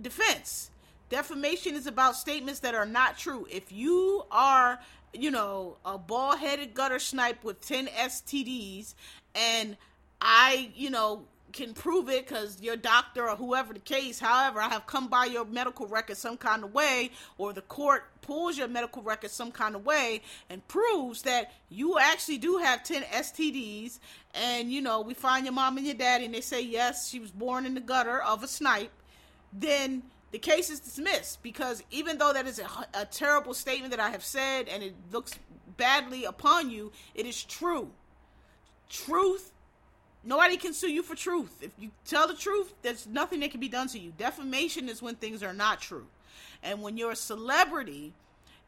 defense. Defamation is about statements that are not true. If you are, you know, a bald headed gutter snipe with 10 STDs and I, you know, can prove it because your doctor or whoever the case, however, I have come by your medical record some kind of way, or the court pulls your medical record some kind of way and proves that you actually do have 10 STDs and you know we find your mom and your daddy and they say yes she was born in the gutter of a snipe then the case is dismissed. Because even though that is a, a terrible statement that I have said and it looks badly upon you it is true. Truth nobody can sue you for truth. If you tell the truth there's nothing that can be done to you. Defamation is when things are not true. And when you're a celebrity,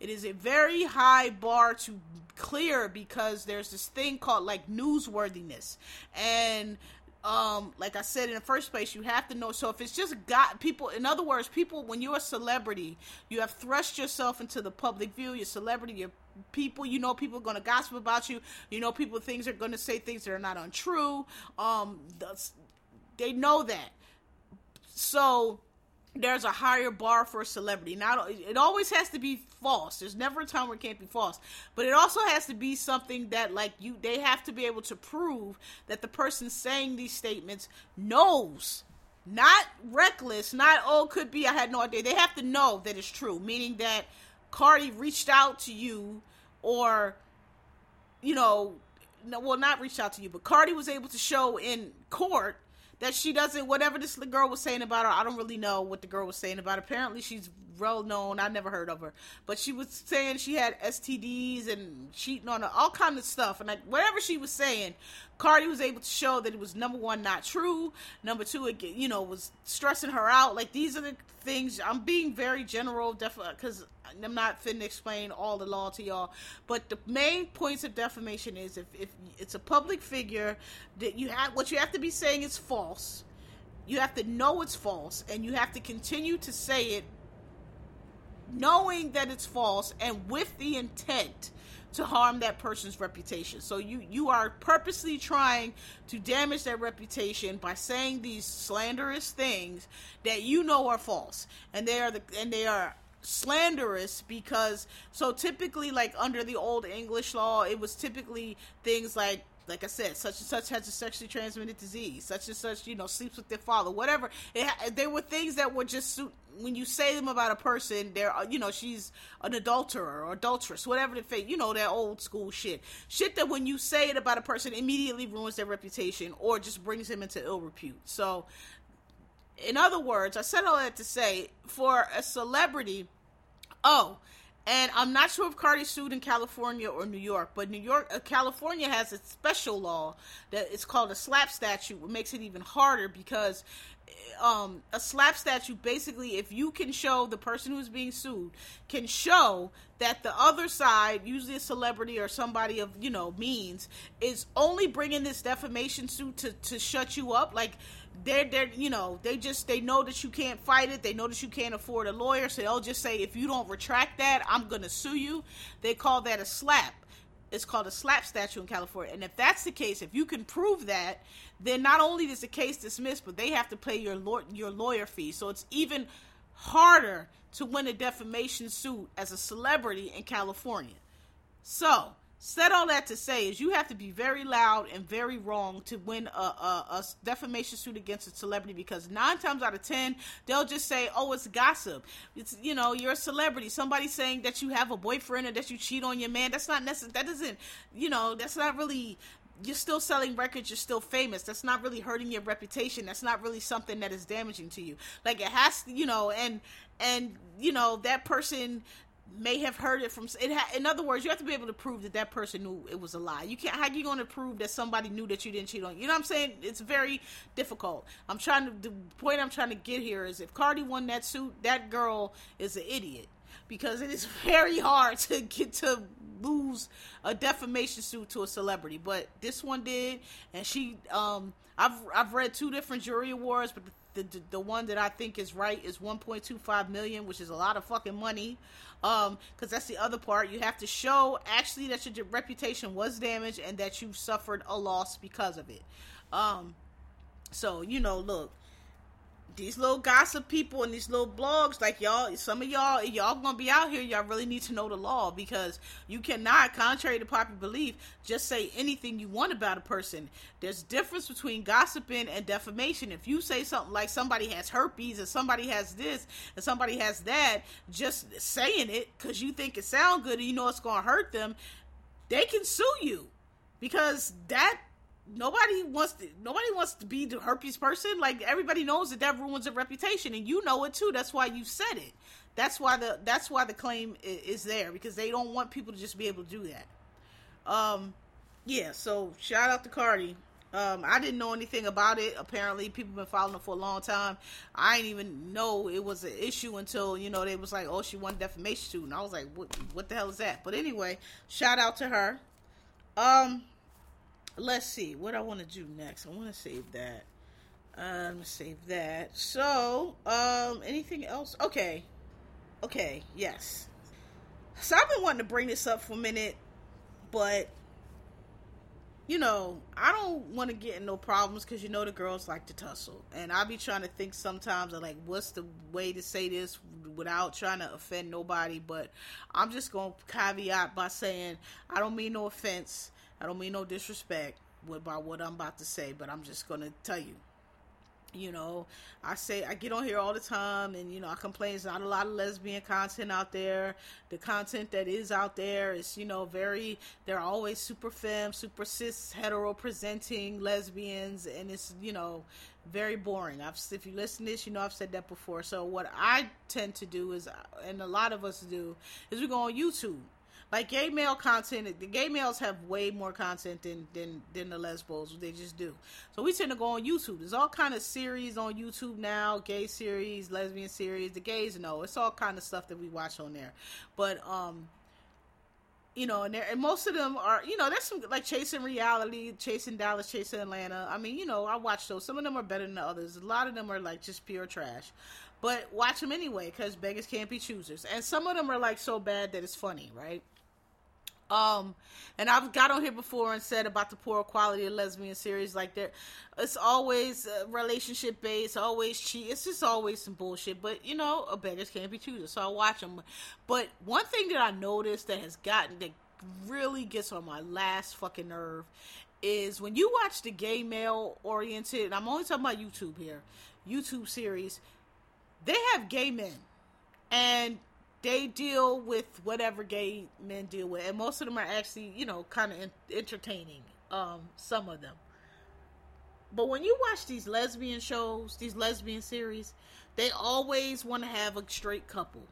it is a very high bar to clear because there's this thing called like newsworthiness. And um, like I said in the first place, you have to know. So if it's just got people, in other words, people, when you're a celebrity, you have thrust yourself into the public view. You're celebrity. You're people. You know people are going to gossip about you. You know people things are going to say things that are not untrue. Um, they know that. So there's a higher bar for a celebrity. Not it always has to be false. There's never a time where it can't be false. But it also has to be something that like you they have to be able to prove that the person saying these statements knows. Not reckless, not oh could be I had no idea. They have to know that it's true, meaning that Cardi reached out to you or you know, no, well not reached out to you, but Cardi was able to show in court that she doesn't whatever this girl was saying about her i don't really know what the girl was saying about her. apparently she's well known. I never heard of her. But she was saying she had stds and cheating on her all kind of stuff. And like whatever she was saying cardi was able to show that it was number one not true. Number two it you know was stressing her out. Like these are the things i'm being very general definitely because I'm not finna explain all the law to y'all, but the main points of defamation is if, if it's a public figure that you have what you have to be saying is false. You have to know it's false, and you have to continue to say it, knowing that it's false, and with the intent to harm that person's reputation. So you you are purposely trying to damage their reputation by saying these slanderous things that you know are false, and they are the and they are slanderous because so typically like under the old english law it was typically things like like I said, such and such has a sexually transmitted disease, such and such, you know, sleeps with their father, whatever. It, there were things that were just when you say them about a person, they're, uh, you know, she's an adulterer or adulteress, whatever the fate, you know, that old school shit. Shit that when you say it about a person immediately ruins their reputation or just brings them into ill repute. So in other words, I said all that to say for a celebrity. Oh, and I'm not sure if Cardi sued in California or New York, but New York, uh, California has a special law that it's called a SLAPP statute, which makes it even harder because um, a SLAPP statute basically, if you can show the person who's being sued can show that the other side, usually a celebrity or somebody of you know means, is only bringing this defamation suit to to shut you up, like they're they're you know they just they know that you can't fight it. They know that you can't afford a lawyer. So they'll just say if you don't retract that i'm gonna sue you. They call that a SLAPP. It's called a SLAPP statute in california. And if that's the case if you can prove that then not only is the case dismissed but they have to pay your law- your lawyer fee so it's even harder to win a defamation suit as a celebrity in california. So said all that to say is you have to be very loud and very wrong to win a, a, a, defamation suit against a celebrity because nine times out of ten they'll just say oh it's gossip. It's you know you're a celebrity. Somebody saying that you have a boyfriend or that you cheat on your man that's not necessary that doesn't you know that's not really you're still selling records you're still famous. That's not really hurting your reputation. That's not really something that is damaging to you. Like it has to you know and and you know that person may have heard it from it ha, in other words you have to be able to prove that that person knew it was a lie. You can't how are you going to prove that somebody knew that you didn't cheat on you know what i'm saying? It's very difficult. I'm trying to the point i'm trying to get here is if cardi won that suit that girl is an idiot. Because it is very hard to get to lose a defamation suit to a celebrity. But this one did and she um i've i've read two different jury awards but the the, the, the one that I think is right is 1.25 million, which is a lot of fucking money. Um, because that's the other part. You have to show actually that your reputation was damaged and that you suffered a loss because of it. Um, so you know, look, these little gossip people and these little blogs, like y'all, some of y'all, y'all gonna be out here. Y'all really need to know the law because you cannot, contrary to popular belief, just say anything you want about a person. There's difference between gossiping and defamation. If you say something like somebody has herpes and somebody has this and somebody has that, just saying it because you think it sounds good and you know it's gonna hurt them, they can sue you because that nobody wants to nobody wants to be the herpes person like everybody knows that that ruins a reputation and you know it too that's why you said it that's why the that's why the claim is there because they don't want people to just be able to do that um yeah so shout out to cardi um, I didn't know anything about it. Apparently, people have been following it for a long time. I didn't even know it was an issue until you know they was like, "Oh, she won defamation suit," and I was like, "What? What the hell is that?" But anyway, shout out to her. Um, let's see what I want to do next. I want to save that. Uh, I'm gonna save that. So, um, anything else? Okay, okay, yes. So I've been wanting to bring this up for a minute, but you know, I don't want to get in no problems because you know the girls like to tussle, and I be trying to think sometimes of like what's the way to say this without trying to offend nobody. But I'm just gonna caveat by saying I don't mean no offense. I don't mean no disrespect about what I'm about to say, but I'm just gonna tell you. You know, I say I get on here all the time, and you know I complain. There's not a lot of lesbian content out there. The content that is out there is, you know, very. They're always super femme, super cis, hetero presenting lesbians, and it's you know very boring. I've if you listen to this, you know I've said that before. So what I tend to do is, and a lot of us do, is we go on YouTube like gay male content the gay males have way more content than than than the lesbos they just do so we tend to go on youtube there's all kind of series on youtube now gay series lesbian series the gays know it's all kind of stuff that we watch on there but um you know, and, and most of them are, you know, there's some like chasing reality, chasing Dallas, chasing Atlanta. I mean, you know, I watch those. Some of them are better than the others. A lot of them are like just pure trash, but watch them anyway because beggars can't be choosers. And some of them are like so bad that it's funny, right? Um, and I've got on here before and said about the poor quality of lesbian series. Like there, it's always uh, relationship based, always cheat. It's just always some bullshit. But you know, a beggars can't be choosers, so I watch them. But one thing that I noticed that has gotten that really gets on my last fucking nerve is when you watch the gay male oriented. I'm only talking about YouTube here. YouTube series, they have gay men, and they deal with whatever gay men deal with, and most of them are actually, you know, kind of entertaining. Um, some of them. But when you watch these lesbian shows, these lesbian series, they always want to have a straight couple,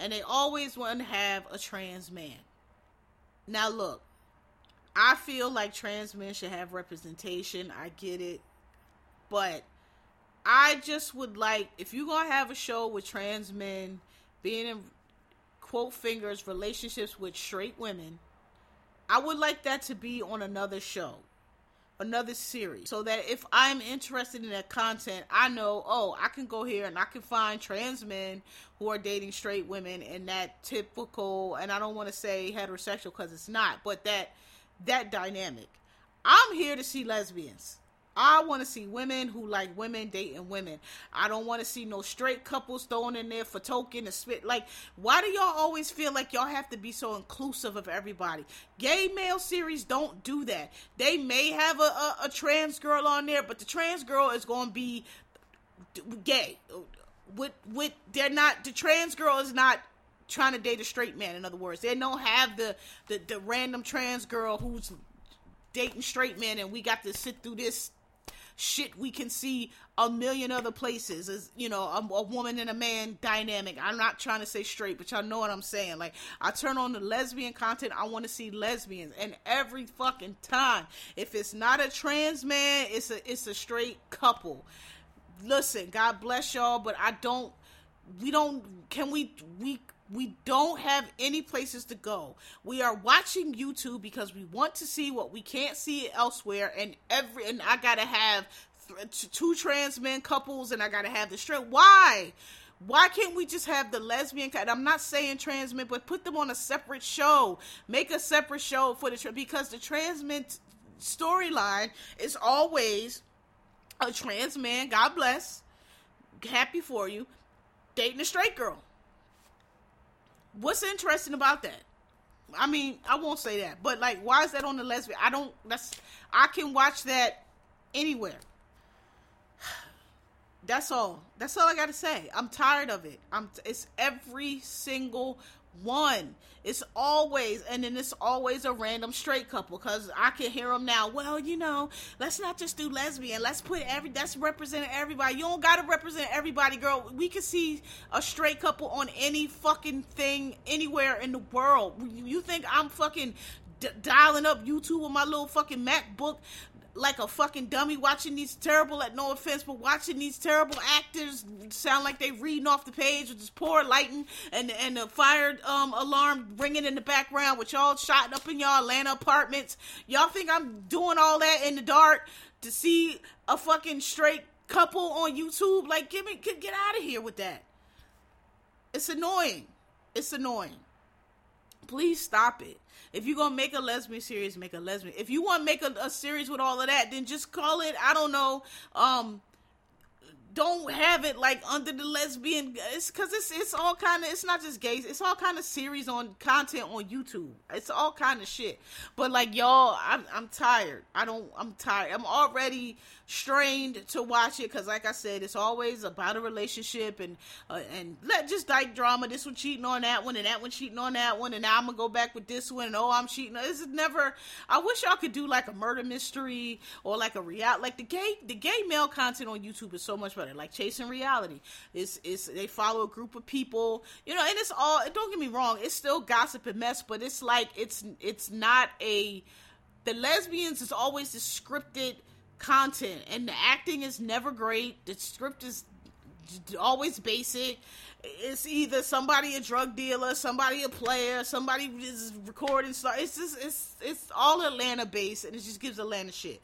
and they always want to have a trans man. Now, look, I feel like trans men should have representation. I get it, but I just would like if you're gonna have a show with trans men being in quote fingers relationships with straight women. I would like that to be on another show, another series, so that if I'm interested in that content, I know, oh, I can go here and I can find trans men who are dating straight women and that typical, and I don't want to say heterosexual because it's not, but that that dynamic. I'm here to see lesbians. I want to see women who like women dating women. I don't want to see no straight couples thrown in there for token and spit. Like, why do y'all always feel like y'all have to be so inclusive of everybody? Gay male series don't do that. They may have a, a, a trans girl on there, but the trans girl is going to be gay. With with they're not the trans girl is not trying to date a straight man. In other words, they don't have the the, the random trans girl who's dating straight men, and we got to sit through this shit we can see a million other places as you know a, a, woman and a man dynamic. I'm not trying to say straight but y'all know what i'm saying. Like i turn on the lesbian content i want to see lesbians and every fucking time. If it's not a trans man it's a it's a straight couple. Listen god bless y'all but i don't we don't can we we we don't have any places to go. We are watching YouTube because we want to see what we can't see elsewhere, and every and I gotta have th- two trans men couples, and I gotta have the straight. Why? Why can't we just have the lesbian? And I'm not saying trans men, but put them on a separate show. Make a separate show for the because the trans men storyline is always a trans man. God bless happy for you, dating a straight girl. What's interesting about that? I mean, I won't say that, but like, why is that on the lesbian? I don't. That's I can watch that anywhere. That's all. That's all I got to say. I'm tired of it. I'm. It's every single one. It's always, and then it's always a random straight couple because I can hear them now. Well, you know, let's not just do lesbian. Let's put every that's representing everybody. You don't gotta represent everybody, girl. We can see a straight couple on any fucking thing anywhere in the world. You think I'm fucking d- dialing up YouTube with my little fucking MacBook like a fucking dummy watching these terrible, at no offense, but watching these terrible actors sound like they reading off the page with this poor lighting and and the fire um, alarm ringing in the background with y'all shot up in y'all Atlanta apartments. Y'all think I'm doing all that in the dark to see a fucking straight couple on YouTube? Like, get me get, get out of here with that. It's annoying. It's annoying. Please stop it. If you're gonna make a lesbian series, make a lesbian. If you want to make a, a, series with all of that, then just call it. I don't know. Um, don't have it like under the lesbian. It's because it's it's all kind of. It's not just gays. It's all kind of series on content on YouTube. It's all kind of shit. But like y'all, I'm I'm tired. I don't. I'm tired. I'm already strained to watch it because, like I said, it's always about a relationship and uh, and let just like drama. This one cheating on that one, and that one cheating on that one, and now I'm gonna go back with this one. And oh, I'm cheating. This is never. I wish y'all could do like a murder mystery or like a real like the gay the gay male content on YouTube is so much better. Like chasing reality, it's it's they follow a group of people, you know, and it's all. Don't get me wrong, it's still gossip and mess, but it's like it's it's not a the lesbians is always the scripted content and the acting is never great. The script is always basic. It's either somebody a drug dealer somebody a player somebody is recording stuff it's just it's it's all atlanta based and it just gives atlanta shit.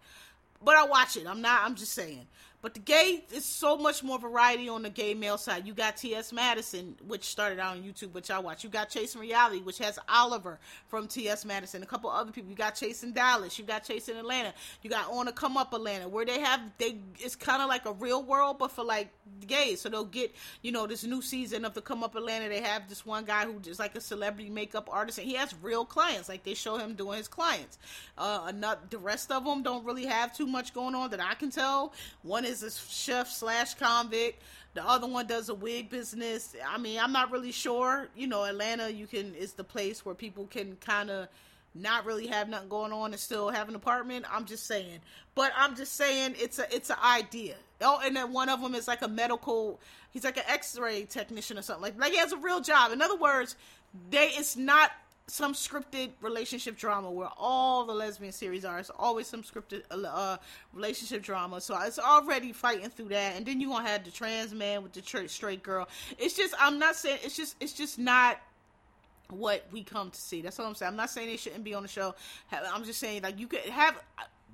But i watch it. I'm not i'm just saying but the gay is so much more variety on the gay male side. You got T.S. Madison, which started out on YouTube, which I watch. You got Chasing Reality, which has Oliver from T.S. Madison, a couple other people. You got Chasing Dallas. You got Chasing Atlanta. You got On to Come Up Atlanta, where they have they it's kind of like a real world, but for like gays. So they'll get you know this new season of the Come Up Atlanta. They have this one guy who is like a celebrity makeup artist, and he has real clients. Like they show him doing his clients. Uh, not the rest of them don't really have too much going on that I can tell. One is is a chef slash convict. The other one does a wig business. I mean, I'm not really sure. You know, Atlanta, you can is the place where people can kind of not really have nothing going on and still have an apartment. I'm just saying. But I'm just saying it's a it's an idea. Oh, and then one of them is like a medical. He's like an X-ray technician or something like. Like he has a real job. In other words, they it's not some scripted relationship drama where all the lesbian series are. It's always some scripted uh, uh, relationship drama. So it's already fighting through that, and then you gonna have the trans man with the straight girl. It's just I'm not saying it's just it's just not what we come to see. That's all I'm saying. I'm not saying they shouldn't be on the show. I'm just saying like you could have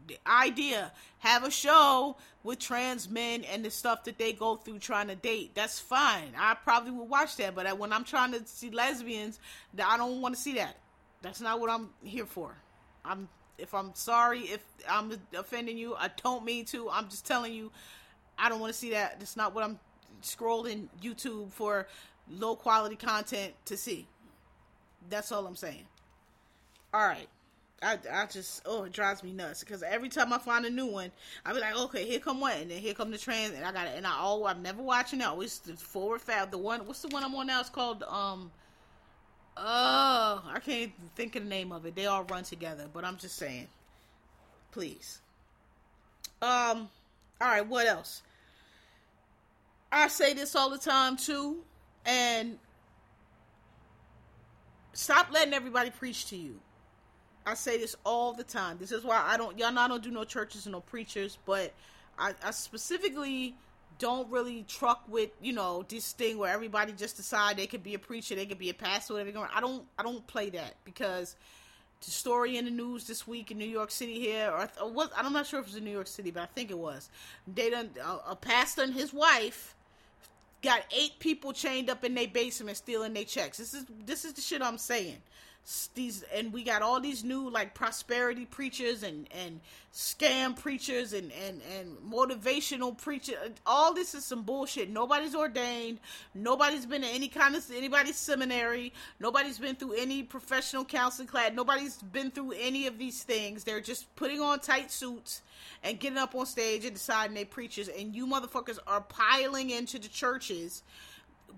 the idea. Have a show with trans men and the stuff that they go through trying to date. That's fine. I probably would watch that but when i'm trying to see lesbians i don't want to see that. That's not what i'm here for. I'm if i'm sorry if i'm offending you i don't mean to. I'm just telling you i don't want to see that. That's not what i'm scrolling youtube for low quality content to see. That's all i'm saying. All right I, I just oh it drives me nuts because every time I find a new one, I be like, okay, here come one, and then here come the trans, and I got it, and I oh I'm never watching it. Always the forward fab. The one, what's the one I'm on now? It's called um, oh I can't think of the name of it. They all run together, but I'm just saying, please. Um, all right, what else? I say this all the time too, and stop letting everybody preach to you I say this all the time. This is why I don't y'all know I don't do no churches and no preachers, but I, I specifically don't really truck with you know this thing where everybody just decide they could be a preacher, they could be a pastor, whatever. I don't I don't play that because the story in the news this week in New York City here, or, or was I'm not sure if it was in New York City, but I think it was. They done a, a pastor and his wife got eight people chained up in their basement stealing their checks. This is this is the shit I'm saying. These and we got all these new like prosperity preachers and and scam preachers and and and motivational preachers all this is some bullshit. Nobody's ordained. Nobody's been to any kind of anybody's seminary. Nobody's been through any professional counseling class. Nobody's been through any of these things. They're just putting on tight suits and getting up on stage and deciding they preachers. And you motherfuckers are piling into the churches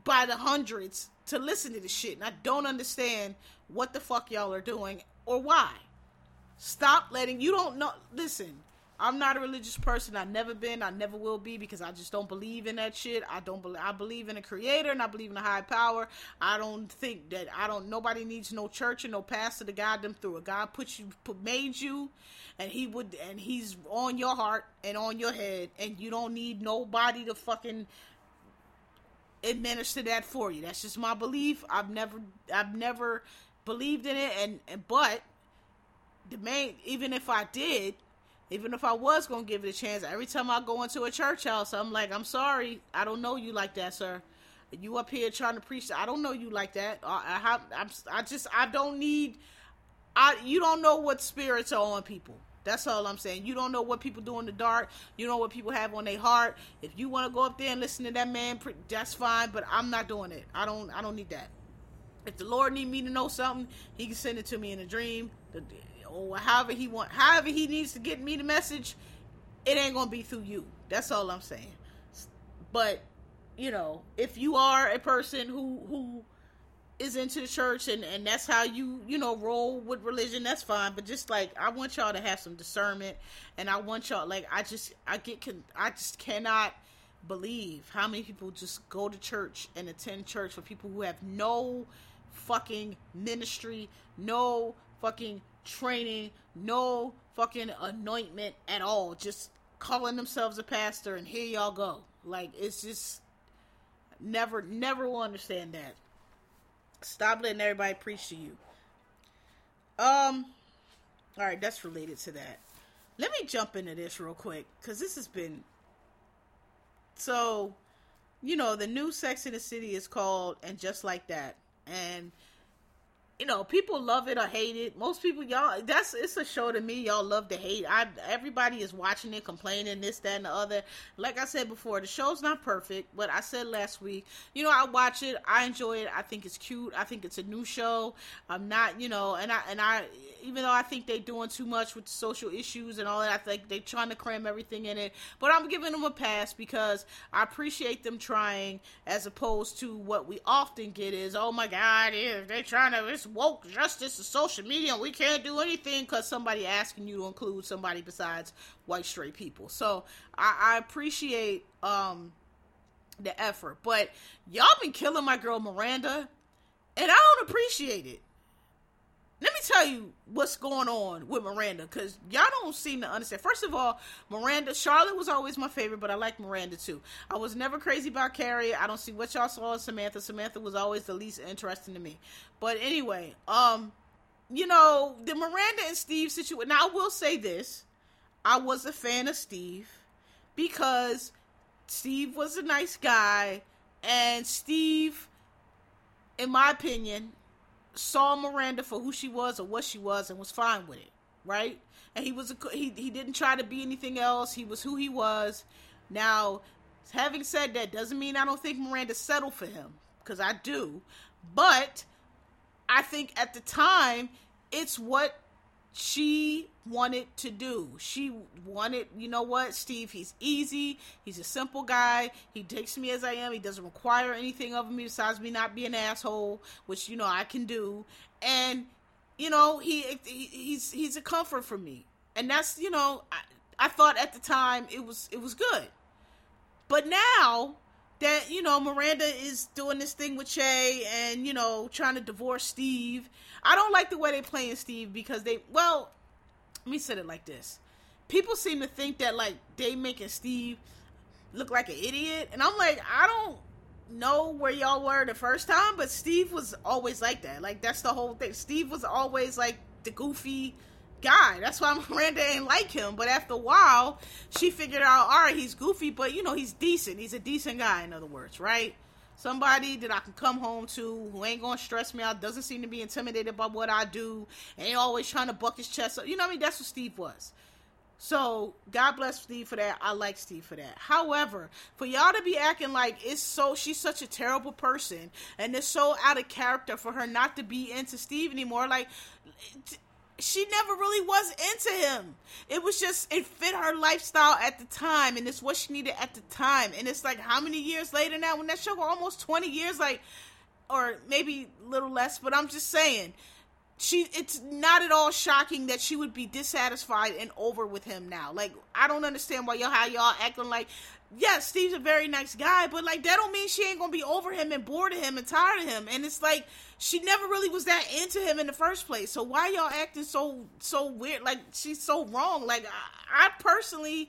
by the hundreds to listen to this shit and I don't understand what the fuck y'all are doing or why. Stop letting you don't know. Listen, I'm not a religious person. I've never been. I never will be because I just don't believe in that shit. I don't believe. I believe in a creator and I believe in a high power. I don't think that I don't. Nobody needs no church and no pastor to guide them through it. God put you, put, made you, and He would, and He's on your heart and on your head, and you don't need nobody to fucking administer that for you. That's just my belief. I've never, I've never believed in it, and, and but the main, even if I did, even if I was gonna give it a chance, every time I go into a church house, I'm like, I'm sorry, I don't know you like that, sir. You up here trying to preach? I don't know you like that. I, I, I'm, I just, I don't need. I, you don't know what spirits are on people. That's all I'm saying. You don't know what people do in the dark. You don't know what people have on their heart. If you want to go up there and listen to that man, that's fine. But I'm not doing it. I don't. I don't need that. If the Lord need me to know something, He can send it to me in a dream, or however He want, however He needs to get me the message. It ain't gonna be through you. That's all I'm saying. But you know, if you are a person who who is into the church and and that's how you you know roll with religion that's fine but just like i want y'all to have some discernment and i want y'all like i just i get can i just cannot believe how many people just go to church and attend church for people who have no fucking ministry, no fucking training, no fucking anointment at all. Just calling themselves a pastor and here y'all go. Like it's just never never will understand that. Stop letting everybody preach to you. Um all right, that's related to that. Let me jump into this real quick cuz this has been so you know, the new Sex and the City is called and just like that and you know, people love it or hate it. Most people, y'all, that's it's a show to me. Y'all love to hate. I everybody is watching it, complaining this, that, and the other. Like I said before, the show's not perfect, but I said last week, you know, I watch it, I enjoy it. I think it's cute. I think it's a new show. I'm not, you know, and I and I, even though I think they're doing too much with social issues and all that, I think they're trying to cram everything in it. But I'm giving them a pass because I appreciate them trying, as opposed to what we often get is, oh my God, they're trying to. It's woke justice and social media and we can't do anything because somebody asking you to include somebody besides white straight people. So i, I appreciate um the effort but y'all been killing my girl miranda and i don't appreciate it let me tell you what's going on with Miranda because y'all don't seem to understand. First of all, Miranda, Charlotte was always my favorite, but I like Miranda too. I was never crazy about Carrie. I don't see what y'all saw in Samantha. Samantha was always the least interesting to me. But anyway, um, you know, the Miranda and Steve situation. Now, I will say this I was a fan of Steve because Steve was a nice guy, and Steve, in my opinion, saw Miranda for who she was or what she was and was fine with it, right? And he was a, he he didn't try to be anything else. He was who he was. Now, having said that, doesn't mean I don't think Miranda settled for him because I do, but I think at the time it's what she wanted to do. She wanted, you know what, Steve, he's easy. He's a simple guy. He takes me as I am. He doesn't require anything of me besides me not being an asshole, which, you know, I can do. And, you know, he, he he's he's a comfort for me. And that's, you know, I, I thought at the time it was it was good. But now that, you know, Miranda is doing this thing with Che and, you know, trying to divorce Steve. I don't like the way they playing Steve because they well, let me say it like this. People seem to think that like they making Steve look like an idiot, and I'm like, I don't know where y'all were the first time, but Steve was always like that. Like that's the whole thing. Steve was always like the goofy guy. That's why Miranda ain't like him. But after a while, she figured out, all right, he's goofy, but you know, he's decent. He's a decent guy, in other words, right? somebody that I can come home to who ain't gonna stress me out, doesn't seem to be intimidated by what I do, ain't always trying to buck his chest up. You know what I mean? That's what Steve was. So God bless Steve for that. I like Steve for that. However, for y'all to be acting like it's so she's such a terrible person and it's so out of character for her not to be into Steve anymore, like she never really was into him. It was just it fit her lifestyle at the time, and it's what she needed at the time. And it's like how many years later now? When that show almost twenty years, like, or maybe a little less. But I'm just saying, she it's not at all shocking that she would be dissatisfied and over with him now. Like I don't understand why y'all how y'all acting like yeah, Steve's a very nice guy, but like that don't mean she ain't gonna be over him and bored of him and tired of him. And it's like she never really was that into him in the first place. So why y'all acting so so weird? Like she's so wrong. Like I, I personally,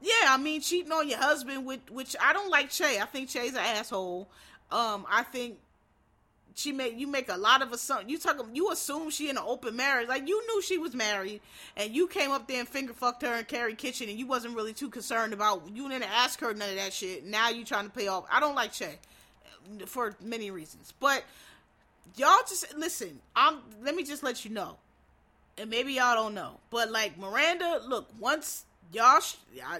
yeah, I mean cheating on your husband, with which I don't like Che. I think Che's an asshole. Um, I think she make you make a lot of assumptions. You talk, you assume she in an open marriage, like you knew she was married, and you came up there and finger fucked her in Carrie Kitchen, and you wasn't really too concerned about. You didn't ask her none of that shit. Now you trying to pay off. I don't like Che for many reasons, but y'all just listen. I'm. Let me just let you know, and maybe y'all don't know, but like Miranda, look once y'all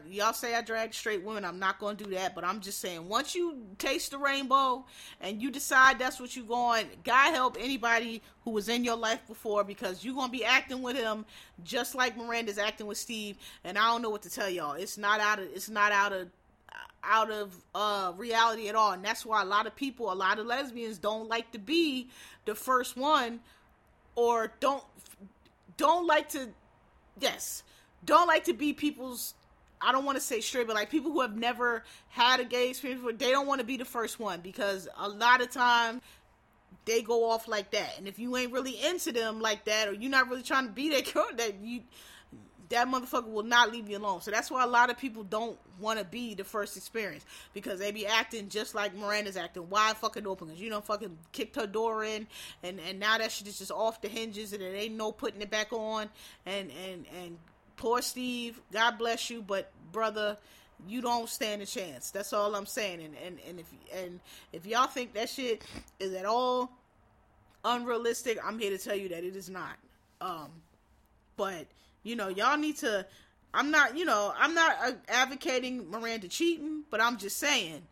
y'all say I drag straight women. I'm not to do that, but I'm just saying once you taste the rainbow and you decide that's what you're going, God help anybody who was in your life before because you're to be acting with him just like Miranda's acting with Steve, and I don't know what to tell y'all. It's not out of it's not out of out of uh reality at all, and that's why a lot of people, a lot of lesbians don't like to be the first one or don't don't like to yes don't like to be people's I don't want to say straight, but like people who have never had a gay experience, they don't want to be the first one because a lot of time they go off like that. And if you ain't really into them like that, or you're not really trying to be that girl, that you that motherfucker will not leave you alone. So that's why a lot of people don't want to be the first experience because they be acting just like Miranda's acting wide fucking open because you know fucking kicked her door in and and now that shit is just off the hinges and it ain't no putting it back on and and and poor Steve, God bless you, but brother, you don't stand a chance. That's all I'm saying. And and, and if and if y'all think that shit is at all unrealistic, I'm here to tell you that it is not. Um, but you know, y'all need to. I'm not, you know, I'm not uh, advocating Miranda cheating, but I'm just saying,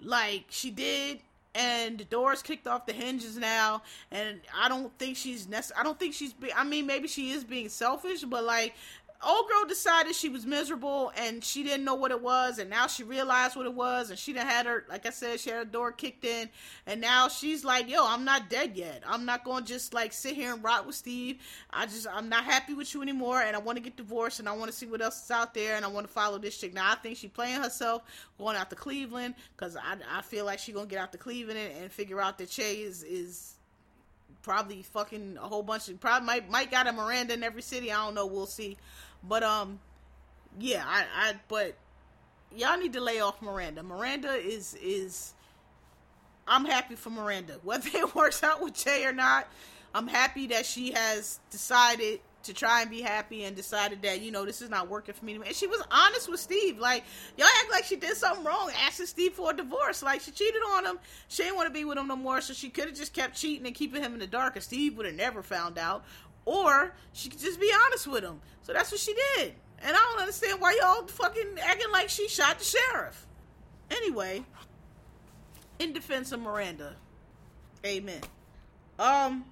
like she did and the doors kicked off the hinges now and i don't think she's nec- i don't think she's be- i mean maybe she is being selfish but like old girl decided she was miserable and she didn't know what it was and now she realized what it was and she done had her like i said she had her door kicked in and now she's like yo i'm not dead yet i'm not gonna just like sit here and rot with steve i just i'm not happy with you anymore and i want to get divorced and i want to see what else is out there and i want to follow this chick now i think she playing herself going out to cleveland because I, I feel like she's gonna get out to cleveland and, and figure out that che is is probably fucking a whole bunch of probably might might got a Miranda in every city. I don't know. We'll see. But um, yeah, I, I but y'all need to lay off Miranda. Miranda is is I'm happy for Miranda. Whether it works out with Che or not, I'm happy that she has decided to try and be happy and decided that you know this is not working for me. And she was honest with steve. Like y'all act like she did something wrong asking steve for a divorce. Like she cheated on him. She didn't want to be with him no more so she could have just kept cheating and keeping him in the dark and steve would have never found out or she could just be honest with him. So that's what she did. And I don't understand why y'all fucking acting like she shot the sheriff. Anyway, in defense of Miranda, amen. Um,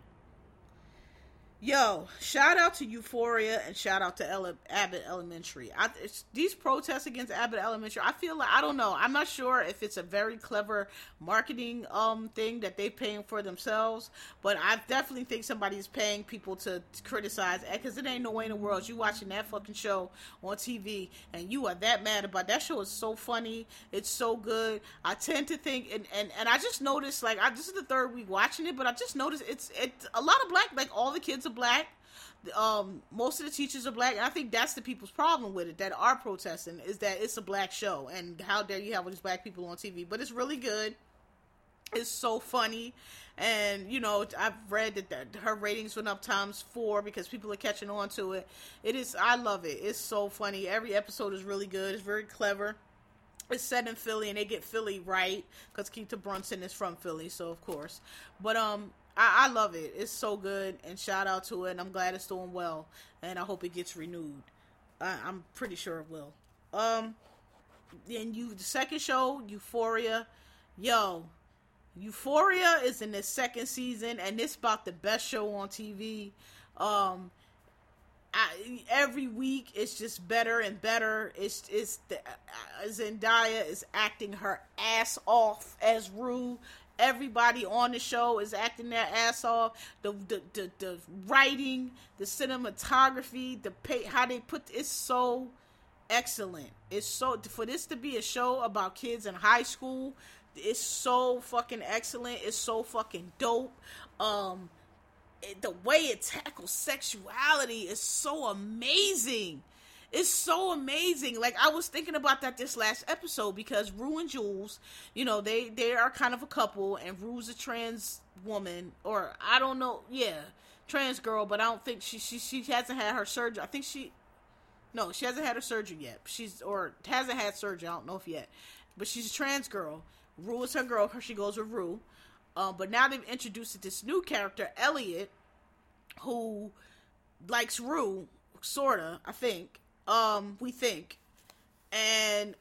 Yo, shout out to Euphoria and shout out to Ele- Abbott Elementary. I, these protests against Abbott Elementary, I feel like I don't know. I'm not sure if it's a very clever marketing um thing that they're paying for themselves, but I definitely think somebody's paying people to, to criticize because it ain't no way in the world you watching that fucking show on TV and you are that mad about that show is so funny. It's so good. I tend to think and and, and I just noticed like I this is the third week watching it, but I just noticed it's it's a lot of black like all the kids are black. Um, most of the teachers are black, and I think that's the people's problem with it that are protesting is that it's a black show, and how dare you have all these black people on TV? But it's really good. It's so funny, and you know I've read that, her ratings went up times four because people are catching on to it. It is I love it. It's so funny. Every episode is really good. It's very clever it's set in Philly and they get Philly right because Quinta Brunson is from Philly, so of course. But um, I, I love it. It's so good, and shout out to it. And I'm glad it's doing well, and I hope it gets renewed. I, I'm pretty sure it will. Um, then you the second show, Euphoria, yo, Euphoria is in the second season, and it's about the best show on TV. Um, I, every week it's just better and better. It's it's the, uh, Zendaya is acting her ass off as Rue. Everybody on the show is acting their ass off. The the the, the writing, the cinematography, the pay, how they put it's so excellent. It's so for this to be a show about kids in high school. It's so fucking excellent. It's so fucking dope. Um, it, the way it tackles sexuality is so amazing. It's so amazing. Like I was thinking about that this last episode because Rue and Jules, you know, they they are kind of a couple, and Rue's a trans woman, or I don't know, yeah, trans girl, but I don't think she she she hasn't had her surgery. I think she, no, she hasn't had her surgery yet. She's or hasn't had surgery. I don't know if yet, but she's a trans girl. Rue is her girl. She goes with Rue. Um, but now they've introduced this new character, Elliot, who likes Rue, sorta, I think. Um, we think. And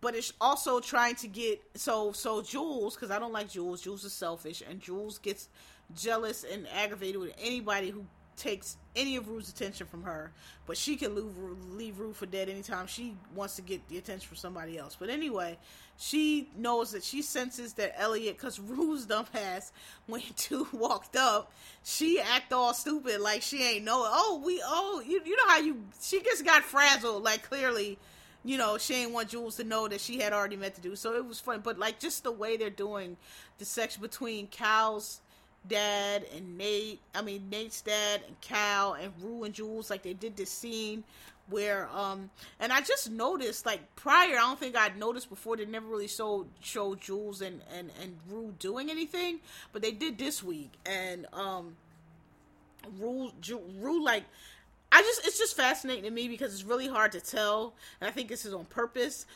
but it's also trying to get so so Jules, because I don't like Jules, Jules is selfish, and Jules gets jealous and aggravated with anybody who takes any of Rue's attention from her, but she can leave, leave Rue for dead anytime she wants to get the attention from somebody else. But anyway, she knows that she senses that Elliot, because Rue's dumbass, when two walked up, she act all stupid like she ain't know. Oh, we, oh, you, you know how you, she just got frazzled, like clearly you know, she ain't want Jules to know that she had already meant to do. So it was fun. But like just the way they're doing the section between Cal's dad and Nate. I mean Nate's dad and Cal and Rue and Jules. Like they did this scene where um and I just noticed like prior I don't think I'd noticed before they never really showed showed Jules and and and Rue doing anything, but they did this week and um Rue Rue like I just it's just fascinating to me because it's really hard to tell and I think this is on purpose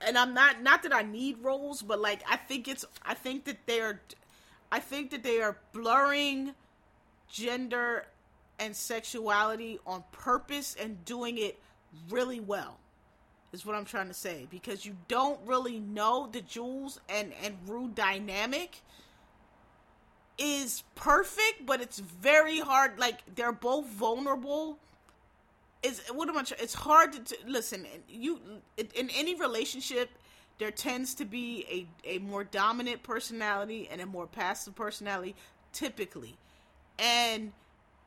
and I'm not not that I need roles but like I think it's I think that they're I think that they are blurring gender and sexuality on purpose and doing it really well. Is what I'm trying to say because you don't really know the Jules and and Rue dynamic is perfect, but it's very hard. Like they're both vulnerable. Is what am I? It's hard to, to listen. You in any relationship, there tends to be a, a more dominant personality and a more passive personality typically and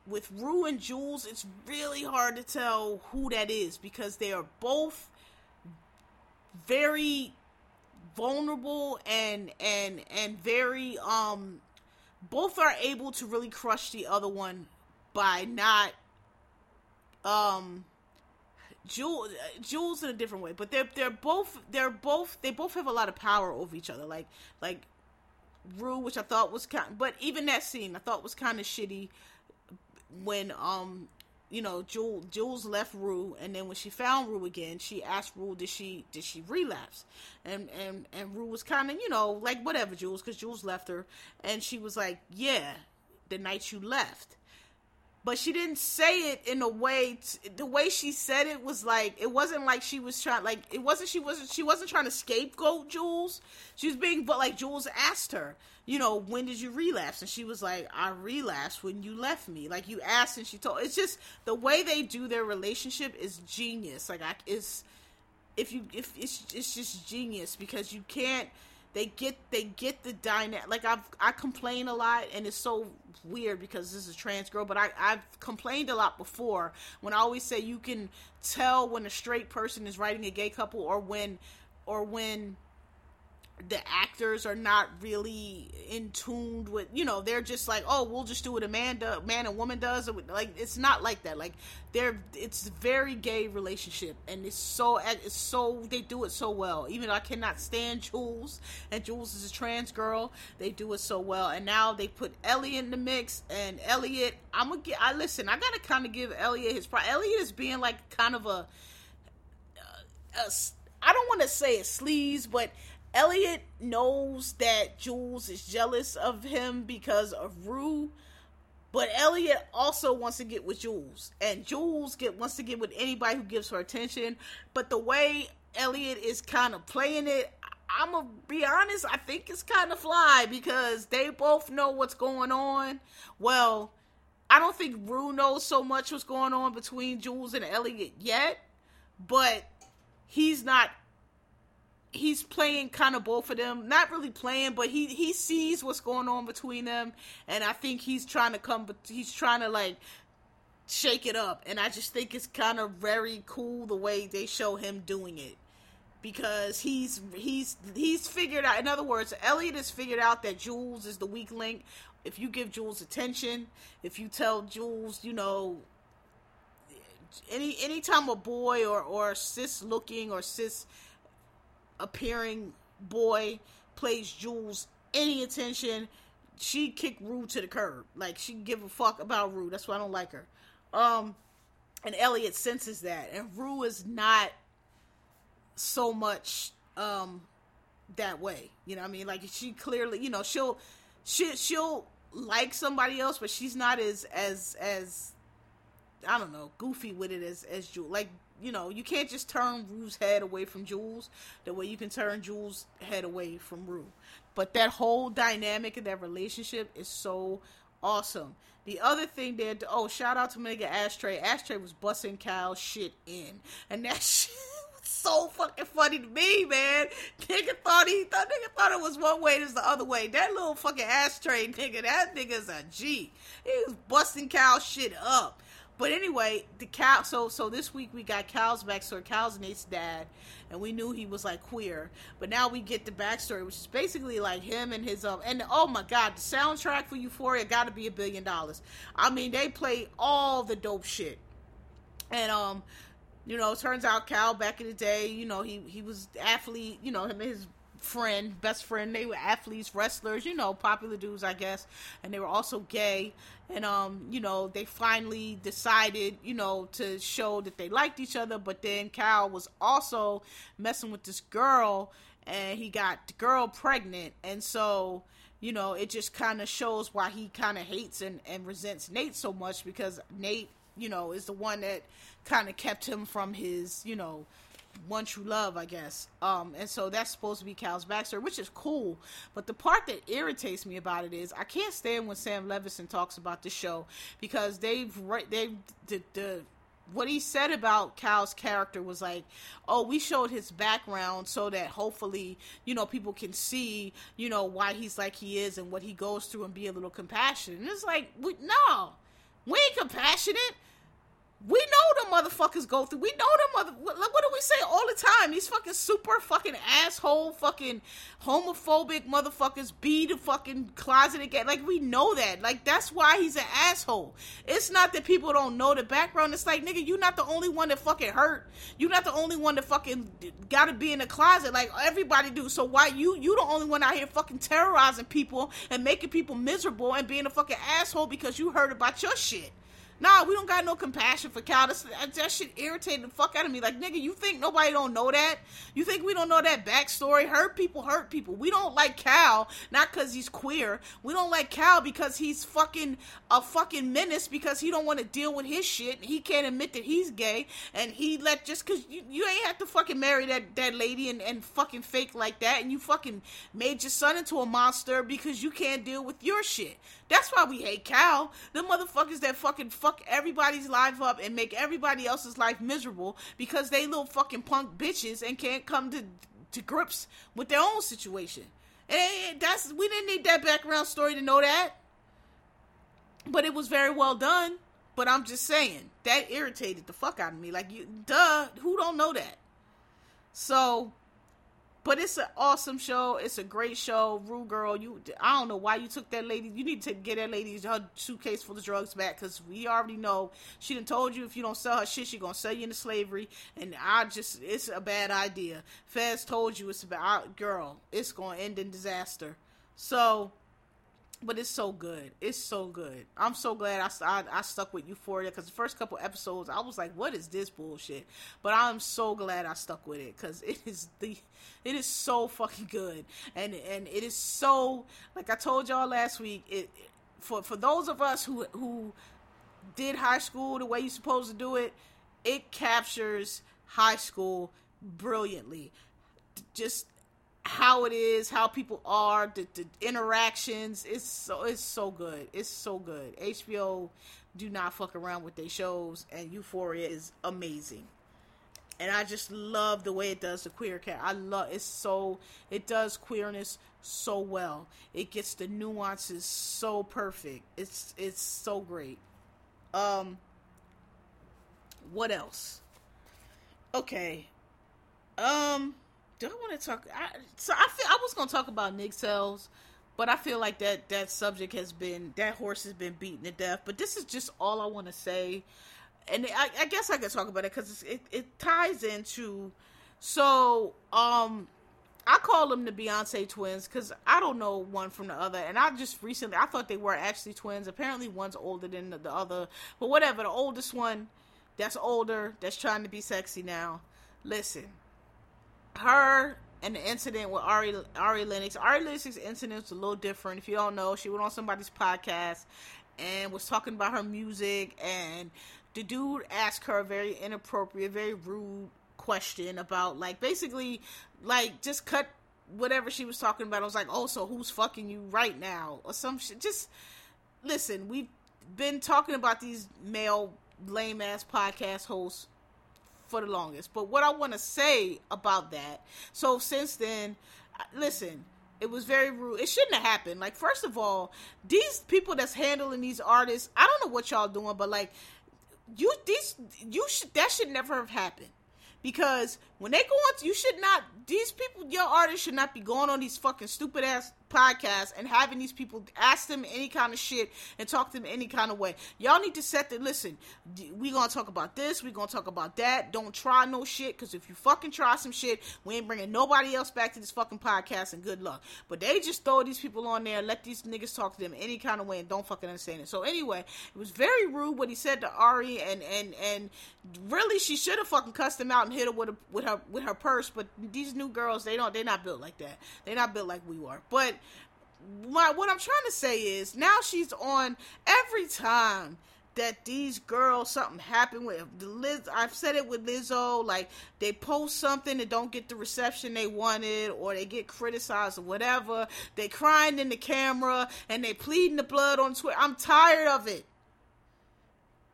with Rue and Jules it's really hard to tell who that is because they are both very vulnerable and and and very um both are able to really crush the other one by not um Jules, Jules in a different way, but they're they're both they're both they both have a lot of power over each other. Like like Rue, which I thought was kind, but even that scene I thought was kind of shitty when um you know Jules Jules left Rue, and then when she found Rue again, she asked Rue did she did she relapse, and and and Rue was kind of you know like whatever Jules because Jules left her, and she was like yeah the night you left but she didn't say it in a way t- the way she said it was like it wasn't like she was trying like it wasn't she wasn't she wasn't trying to scapegoat Jules. She was being but like Jules asked her you know when did you relapse? And she was like I relapsed when you left me. Like you asked and she told it's just the way they do their relationship is genius. Like I is if you if it's it's just genius because you can't they get they get the dynamic like i've i complain a lot and it's so weird because this is a trans girl but i i've complained a lot before. When i always say you can tell when a straight person is writing a gay couple or when or when the actors are not really in tuned with you know they're just like oh we'll just do what a man does man and woman does. Like it's not like that. Like they're it's very gay relationship and it's so it's so they do it so well. Even though i cannot stand jules and jules is a trans girl they do it so well. And now they put elliot in the mix and elliot i'm gonna get i listen i gotta kind of give elliot his pro elliot is being like kind of a I don't want to say a sleaze, but Elliot knows that Jules is jealous of him because of Rue. But Elliot also wants to get with Jules, and Jules get wants to get with anybody who gives her attention. But the way Elliot is kind of playing it, I'm gonna be honest. I think it's kind of fly because they both know what's going on. Well, I don't think Rue knows so much what's going on between Jules and Elliot yet, but he's not he's playing kind of both of them. Not really playing but he he sees what's going on between them. And i think he's trying to come he's trying to like shake it up. And i just think it's kind of very cool the way they show him doing it. Because he's he's he's figured out in other words elliot has figured out that jules is the weak link. If you give jules attention if you tell jules you know any anytime a boy or or cis looking or cis appearing boy plays Jules any attention, she kick Rue to the curb. Like she give a fuck about Rue. That's why I don't like her. Um, and Elliot senses that, and Rue is not so much um that way. You know, I mean, like she clearly, you know, she'll she she'll like somebody else, but she's not as as as I don't know goofy with it as as Jules. Like you know, you can't just turn Rue's head away from Jules the way you can turn Jules' head away from Rue. But that whole dynamic of that relationship is so awesome. The other thing that oh, shout out to Mega Ashtray. Ashtray was busting Cal shit in, and that shit so fucking funny to me, man. Nigga thought he thought nigga thought it was one way, it was the other way. That little fucking Ashtray nigga, that nigga's a G. He was busting Cal shit up. But anyway, the cow. So so this week we got Cal's backstory. Cal's Nate's dad, and we knew he was like queer. But now we get the backstory, which is basically like him and his um. And oh my god, the soundtrack for Euphoria got to be a billion dollars. I mean, they play all the dope shit, and um. You know, turns out Cal back in the day, you know, he he was athlete, you know, him and his friend, best friend. They were athletes, wrestlers, you know, popular dudes, I guess, and they were also gay. And um, you know, they finally decided, you know, to show that they liked each other. But then Cal was also messing with this girl, and he got the girl pregnant, and so. You know, it just kind of shows why he kind of hates and, and resents Nate so much because Nate, you know, is the one that kind of kept him from his, you know, one true love, I guess. Um, and so that's supposed to be Cal's backstory, which is cool. But the part that irritates me about it is I can't stand when Sam Levinson talks about the show because they've right they the, the what he said about Cal's character was like, oh, we showed his background so that hopefully, you know, people can see, you know, why he's like he is and what he goes through and be a little compassionate. And it's like, we, no, we ain't compassionate. We know the motherfuckers go through. We know the mother. What, what do we say all the time? These fucking super fucking asshole, fucking homophobic motherfuckers be the fucking closet again. Like we know that. Like that's why he's an asshole. It's not that people don't know the background. It's like nigga, you're not the only one that fucking hurt. You're not the only one that fucking got to be in the closet. Like everybody do. So why you you the only one out here fucking terrorizing people and making people miserable and being a fucking asshole because you heard about your shit? Nah, we don't got no compassion for Cal. That's, that shit irritated the fuck out of me. Like, nigga, you think nobody don't know that? You think we don't know that backstory? Hurt people hurt people. We don't like Cal, not because he's queer. We don't like Cal because he's fucking a fucking menace because he don't want to deal with his shit. He can't admit that he's gay. And he let, just because you, you ain't have to fucking marry that, that lady and, and fucking fake like that. And you fucking made your son into a monster because you can't deal with your shit. That's why we hate Cal. The motherfuckers that fucking fuck everybody's life up and make everybody else's life miserable because they little fucking punk bitches and can't come to to grips with their own situation. And that's we didn't need that background story to know that. But it was very well done. But I'm just saying that irritated the fuck out of me. Like you, duh, who don't know that? So but it's an awesome show. It's a great show. Rue girl, you I don't know why you took that lady. You need to get that lady her suitcase full of drugs back because we already know she done told you if you don't sell her shit, she gonna sell you into slavery. And I just it's a bad idea. Fez told you it's about girl. It's gonna end in disaster. So but it's so good. It's so good. I'm so glad I, I, I stuck with Euphoria because the first couple episodes I was like, "What is this bullshit?" But I'm so glad I stuck with it because it is the it is so fucking good and and it is so like I told y'all last week. It for for those of us who who did high school the way you're supposed to do it, it captures high school brilliantly. Just how it is, how people are, the, the interactions. It's so it's so good. It's so good. HBO do not fuck around with their shows, and Euphoria is amazing. And I just love the way it does the queer cat. I love it's so it does queerness so well. It gets the nuances so perfect. It's it's so great. Um what else? Okay. Um do I want to talk? I, so I feel I was gonna talk about Nick but I feel like that that subject has been that horse has been beaten to death. But this is just all I want to say, and I, I, guess I could talk about it because it it ties into. So um, I call them the Beyonce twins because I don't know one from the other, and I just recently I thought they were actually twins. Apparently, one's older than the, the other, but whatever. The oldest one, that's older, that's trying to be sexy now. Listen her and the incident with Ari Ari Lennox. Ari Lennox's incident was a little different. If you don't know, she went on somebody's podcast and was talking about her music, and the dude asked her a very inappropriate, very rude question about like basically like just cut whatever she was talking about. I was like, oh, so who's fucking you right now or some shit. Just listen, we've been talking about these male lame ass podcast hosts for the longest. But what I want to say about that, so since then, listen, it was very rude. It shouldn't have happened. Like, first of all, these people that's handling these artists, I don't know what y'all doing, but like, you these you should that should never have happened because when they go on, to, you should not. These people, your artists should not be going on these fucking stupid ass podcasts and having these people ask them any kind of shit and talk to them any kind of way. Y'all need to set the listen. We gonna talk about this. We gonna talk about that. Don't try no shit because if you fucking try some shit, we ain't bringing nobody else back to this fucking podcast. And good luck. But they just throw these people on there, let these niggas talk to them any kind of way, and don't fucking understand it. So anyway, it was very rude what he said to Ari, and and and really she should have fucking cussed him out and hit her with a, with her with her purse. But these new girls, they don't. They're not built like that. They're not built like we were. But my what I'm trying to say is now she's on every time that these girls something happened with Liz I've said it with Lizzo like they post something and don't get the reception they wanted or they get criticized or whatever they crying in the camera and they pleading the blood on Twitter I'm tired of it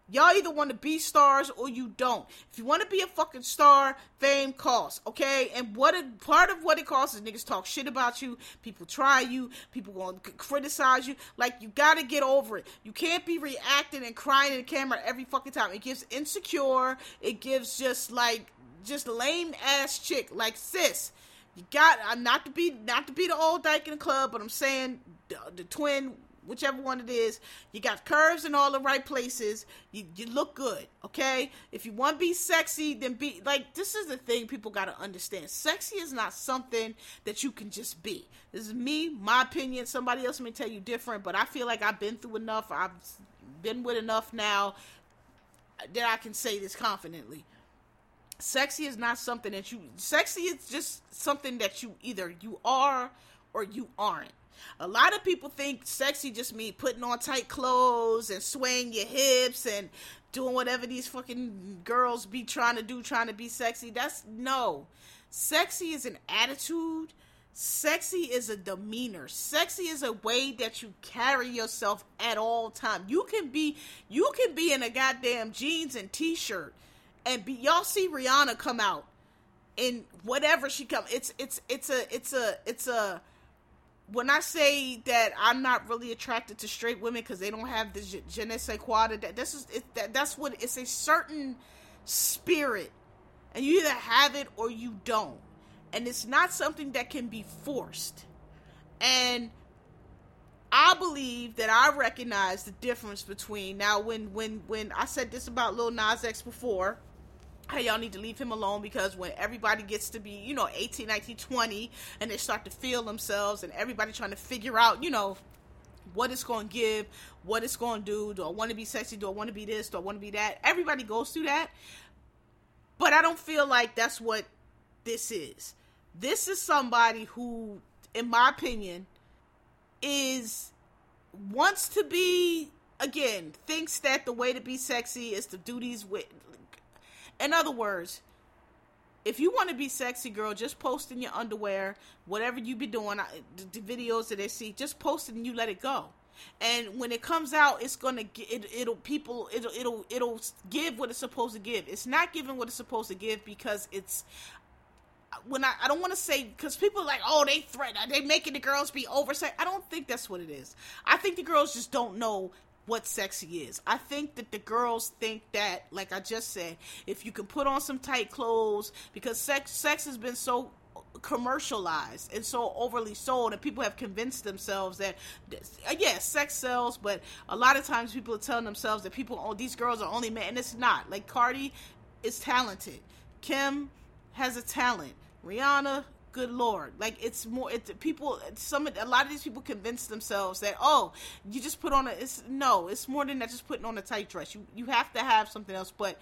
Y'all either want to be stars or you don't. If you want to be a fucking star, fame costs, okay? And what a, part of what it costs is niggas talk shit about you, people try you, people to criticize you. Like you got to get over it. You can't be reacting and crying in the camera every fucking time. It gives insecure. It gives just like just lame ass chick like sis. You got uh, not to be not to be the old dyke in the club, but I'm saying the, the twin whichever one it is. You got curves in all the right places. You, you look good, okay? If you want to be sexy, then be like this is the thing people got to understand. Sexy is not something that you can just be. This is me, my opinion. Somebody else may tell you different, but I feel like I've been through enough. I've been with enough now that I can say this confidently. Sexy is not something that you sexy is just something that you either you are or you aren't a lot of people think sexy just mean putting on tight clothes and swaying your hips and doing whatever these fucking girls be trying to do, trying to be sexy. That's no. Sexy is an attitude. Sexy is a demeanor. Sexy is a way that you carry yourself at all time. You can be you can be in a goddamn jeans and t-shirt and be y'all see Rihanna come out in whatever she come. It's it's it's a it's a it's a when I say that I'm not really attracted to straight women because they don't have the je ne sais quoi, that this is it, that, that's what it's a certain spirit, and you either have it or you don't, and it's not something that can be forced. And I believe that I recognize the difference between now when when when I said this about Lil Nas X before hey y'all need to leave him alone because when everybody gets to be you know 18 19 20 and they start to feel themselves and everybody trying to figure out you know what it's going to give, what it's going to do. Do I want to be sexy? Do I want to be this? Do I want to be that? Everybody goes through that. But I don't feel like that's what this is. This is somebody who, in my opinion, is wants to be again thinks that the way to be sexy is to do these with. In other words, if you want to be sexy, girl, just post in your underwear, whatever you be doing, the, videos that they see, just post it and you let it go. And when it comes out, it's gonna it, it'll people it'll it'll it'll give what it's supposed to give. It's not giving what it's supposed to give because it's when I, I don't want to say because people are like oh they threat they making the girls be over I don't think that's what it is. I think the girls just don't know what sexy is. I think that the girls think that, like I just said, if you can put on some tight clothes, because sex sex has been so commercialized and so overly sold and people have convinced themselves that uh, yes yeah, sex sells but a lot of times people are telling themselves that people oh these girls are only men and it's not. Like cardi is talented. Kim has a talent. Rihanna good lord like it's more it's people some a lot of these people convince themselves that oh you just put on a it's no it's more than that just putting on a tight dress you you have to have something else but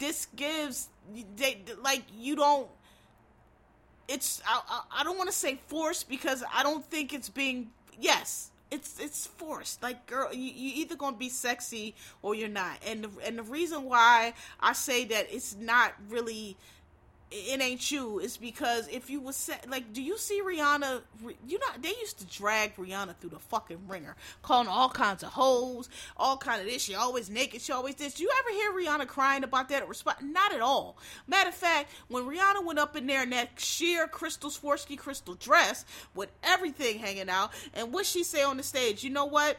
this gives they like you don't it's i, I, don't want to say forced because i don't think it's being yes it's it's forced. Like girl, you you either gonna be sexy or you're not. And the, and the reason why I say that it's not really it ain't you. It's because if you was set, like do you see rihanna you know they used to drag rihanna through the fucking ringer calling all kinds of hoes all kind of this she always naked she always this. Do you ever hear rihanna crying about that response not at all. Matter of fact when rihanna went up in there in that sheer crystal swarovski crystal dress with everything hanging out and what she say on the stage you know what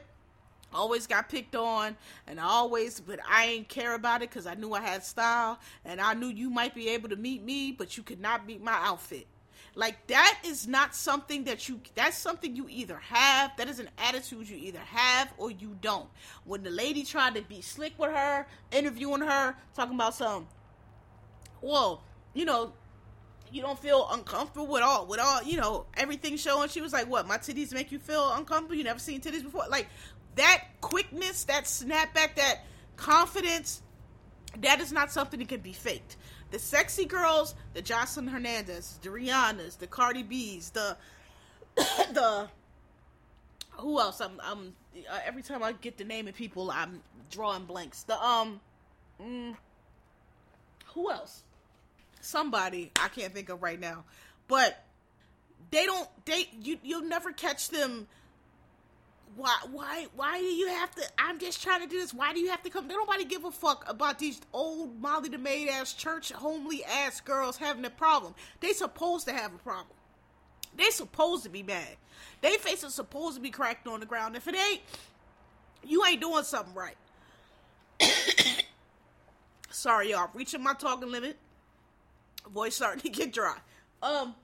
always got picked on and always but I ain't care about it because I knew I had style and I knew you might be able to meet me but you could not beat my outfit. Like that is not something that you that's something you either have that is an attitude you either have or you don't. When the lady tried to be slick with her interviewing her talking about some whoa you know you don't feel uncomfortable with all with all you know everything showing she was like what my titties make you feel uncomfortable? You never seen titties before? Like that quickness, that snapback, that confidence, that is not something that can be faked. The sexy girls, the Jocelyn Hernandez, the Rihannas, the Cardi B's, the the who else? I'm I'm uh, every time I get the name of people, I'm drawing blanks. The um, mm, who else? Somebody I can't think of right now, but they don't. They you you'll never catch them why why why do you have to i'm just trying to do this. Why do you have to come? Nobody give a fuck about these old molly the maid ass church homely ass girls having a problem. They supposed to have a problem. They supposed to be mad. They face is supposed to be cracked on the ground. If it ain't you ain't doing something right. Sorry y'all. Reaching my talking limit. Voice starting to get dry. Um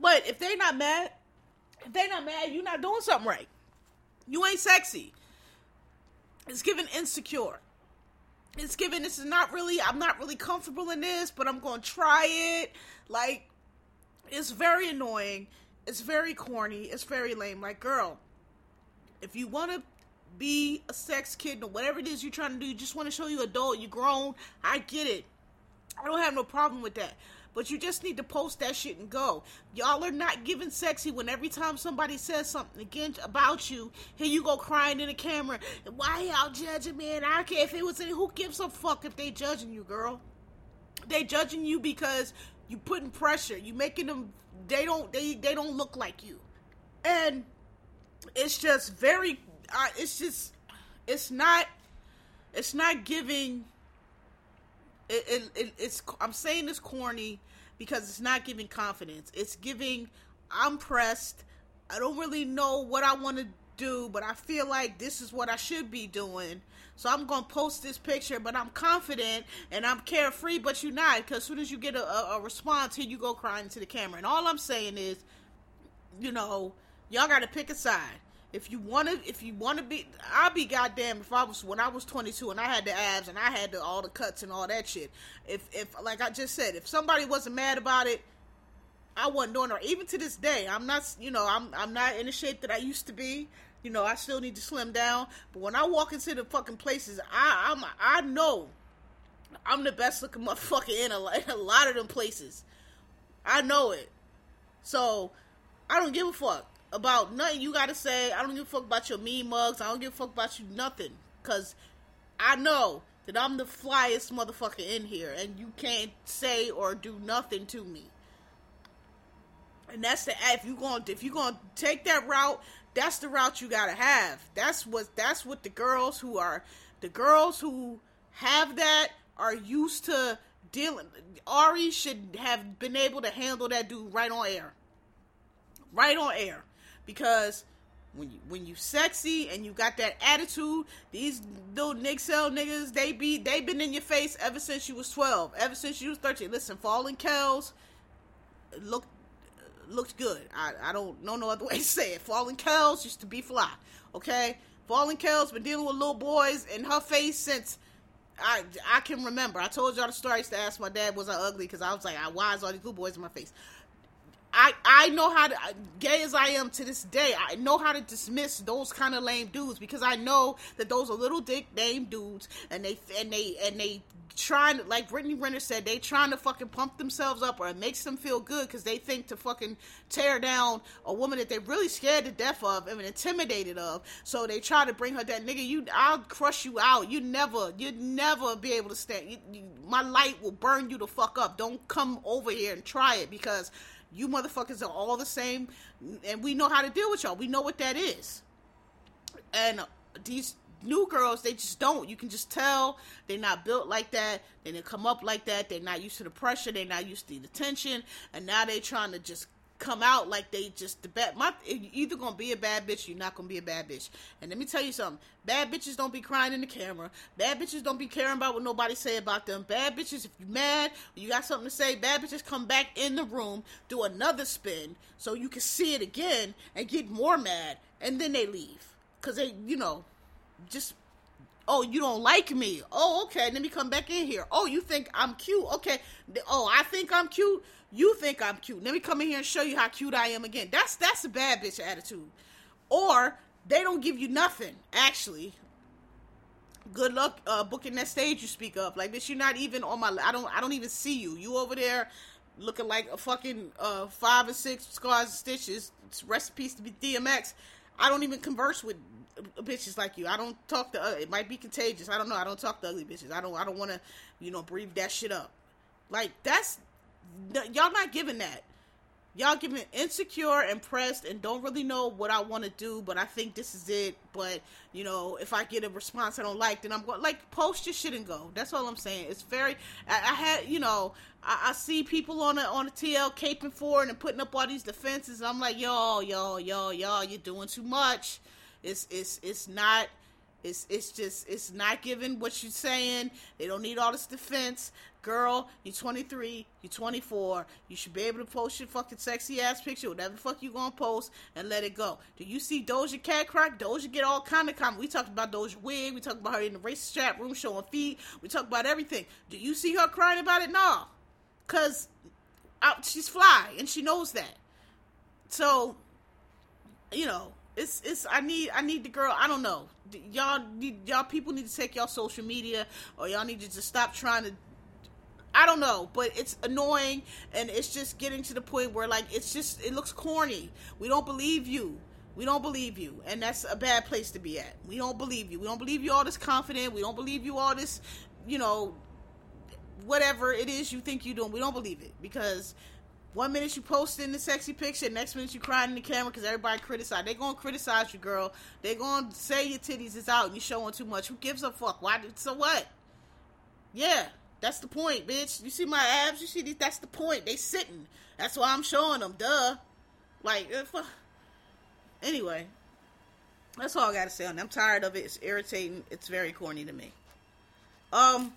but if they not mad if they not mad you're not doing something right you ain't sexy. It's given insecure. It's given this is not really I'm not really comfortable in this, but I'm going to try it. Like it's very annoying. It's very corny. It's very lame. Like girl, if you want to be a sex kid or whatever it is you're trying to do, you just want to show you adult, you grown, I get it. I don't have no problem with that. But you just need to post that shit and go. Y'all are not giving sexy when every time somebody says something against about you, here you go crying in the camera. Why y'all judging me? And I don't care if it was any. Who gives a fuck if they judging you, girl? They judging you because you putting pressure. You making them. They don't. They they don't look like you, and it's just very. Uh, it's just. It's not. It's not giving it, it, it, it's I'm saying it's corny because it's not giving confidence. It's giving I'm pressed. I don't really know what I want to do, but I feel like this is what I should be doing. So I'm gonna post this picture, but I'm confident and I'm carefree, but you're not. Because as soon as you get a, a, a response, here you go crying to the camera. And all I'm saying is, you know, y'all got to pick a side if you want to if you want to be i'll be goddamn if i was when i was 22 and i had the abs and i had the, all the cuts and all that shit if if like i just said if somebody wasn't mad about it i wasn't doing it even to this day i'm not you know i'm i'm not in the shape that i used to be You know, I still need to slim down. But when I walk into the fucking places, I I'm I know I'm the best looking motherfucker in a, in a lot of them places. I know it. So I don't give a fuck about nothing you gotta say. I don't give a fuck about your mean mugs. I don't give a fuck about you nothing. Cause I know that I'm the flyest motherfucker in here and you can't say or do nothing to me. And that's the if you gonna if you gonna take that route, that's the route you gotta have. That's what that's what the girls who are the girls who have that are used to dealing. Ari should have been able to handle that dude right on air, right on air, because when you when you sexy and you got that attitude, these little niggas they be they been in your face ever since you was twelve, ever since you was thirteen. Listen, falling Kells look looked good. I, I don't know no other way to say it. Falling Kells used to be fly. Okay? Falling Kells been dealing with little boys in her face since I I can remember. I told y'all the story. I used to ask my dad, was I ugly? Because I was like, why is all these little boys in my face? I I know how to gay as I am to this day. I know how to dismiss those kind of lame dudes because I know that those are little dick lame dudes, and they and they and they trying to like Brittany Renner said they trying to fucking pump themselves up or it makes them feel good because they think to fucking tear down a woman that they're really scared to death of and intimidated of. So they try to bring her that nigga. You, I'll crush you out. You never, you'd never be able to stand. You, you, my light will burn you the fuck up. Don't come over here and try it because you motherfuckers are all the same, and we know how to deal with y'all. We know what that is. And these new girls, they just don't. You can just tell they're not built like that. They didn't come up like that. They're not used to the pressure. They're not used to the tension. And now they're trying to just come out like they just the bad. My either gonna be a bad bitch, you're not gonna be a bad bitch. And let me tell you something: bad bitches don't be crying in the camera. Bad bitches don't be caring about what nobody say about them. Bad bitches, if you mad, you got something to say. Bad bitches come back in the room, do another spin, so you can see it again and get more mad, and then they leave because they, you know, just oh you don't like me oh okay let me come back in here oh you think i'm cute okay oh i think i'm cute you think i'm cute let me come in here and show you how cute i am again that's that's a bad bitch attitude or they don't give you nothing actually good luck uh, booking that stage you speak of like this you're not even on my i don't i don't even see you you over there looking like a fucking uh, five or six scars and stitches it's recipes to be dmx i don't even converse with bitches like you. I don't talk to. Uh, it might be contagious. I don't know. I don't talk to ugly bitches. I don't. I don't want to, you know, breathe that shit up. Like that's y'all not giving that. Y'all giving insecure and pressed and don't really know what I want to do, but I think this is it. But you know, if I get a response I don't like, then I'm going like post your shit and go. That's all I'm saying. It's very. I, I had you know I, I, see people on the on the TL caping for and putting up all these defenses. I'm like, yo, yo, yo, yo, you're doing too much. It's it's it's not it's it's just it's not giving what you're saying. They don't need all this defense. Girl, you're 23, you're 24. You should be able to post your fucking sexy ass picture, whatever the fuck you gonna post, and let it go. Do you see Doja Cat crack? Doja get all kind of comment. We talked about Doja wig. We talked about her in the racist chat room showing feet. We talked about everything. Do you see her crying about it? No, cause I, she's fly and she knows that. So, you know, it's it's I need I need the girl. I don't know. Y'all need y'all people need to take y'all social media or y'all need to just stop trying to I don't know, but it's annoying and it's just getting to the point where like it's just it looks corny. We don't believe you. We don't believe you, and that's a bad place to be at. We don't believe you. We don't believe you all this confident. We don't believe you all this, you know, whatever it is you think you're doing. We don't believe it because one minute you posting the sexy picture, next minute you crying in the camera because everybody criticize. They gonna criticize you, girl. They gonna say your titties is out and you showing too much. Who gives a fuck? Why? So what? Yeah, that's the point, bitch. You see my abs? You see these? That's the point. They sitting. That's why I'm showing them. Duh. Like, if, uh, anyway, that's all I gotta say on. I'm tired of it. It's irritating. It's very corny to me. Um.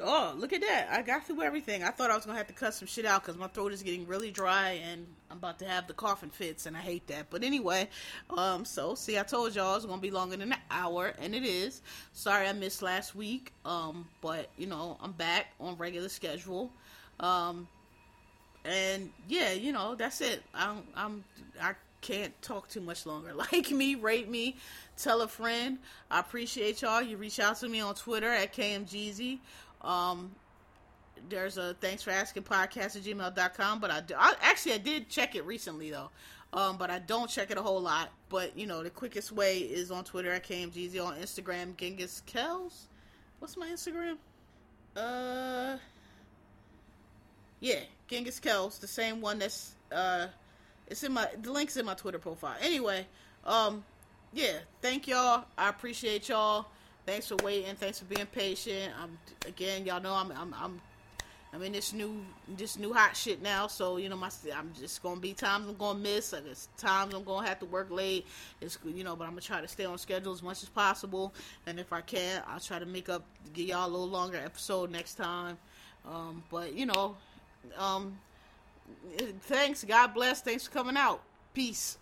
Oh, look at that. I got through everything. I thought I was going to have to cut some shit out because my throat is getting really dry and I'm about to have the coughing fits and I hate that. But anyway, um, so see, I told y'all it's going to be longer than an hour and it is. Sorry I missed last week. Um, but you know, I'm back on regular schedule. Um, and yeah, you know, that's it. I'm, I'm, I can't talk too much longer. Like me, rate me, tell a friend. I appreciate y'all. You reach out to me on Twitter at KMGZ. Um, there's a thanks for asking podcast at gmail.com, but I, I actually I did check it recently though. Um, but I don't check it a whole lot. But you know, the quickest way is on Twitter at KMGZ, on Instagram, Genghis Kells. What's my Instagram? Uh, yeah, Genghis Kells, the same one that's uh, it's in my the link's in my Twitter profile. Anyway, um, yeah, thank y'all. I appreciate y'all. Thanks for waiting. Thanks for being patient. I'm again, y'all know I'm I'm I'm I'm in this new this new hot shit now, so you know my I'm just gonna be times I'm gonna miss. There's times I'm gonna have to work late. It's you know, but I'm gonna try to stay on schedule as much as possible. And if I can, I'll try to make up get y'all a little longer episode next time. Um, but you know, um, thanks. God bless. Thanks for coming out. Peace.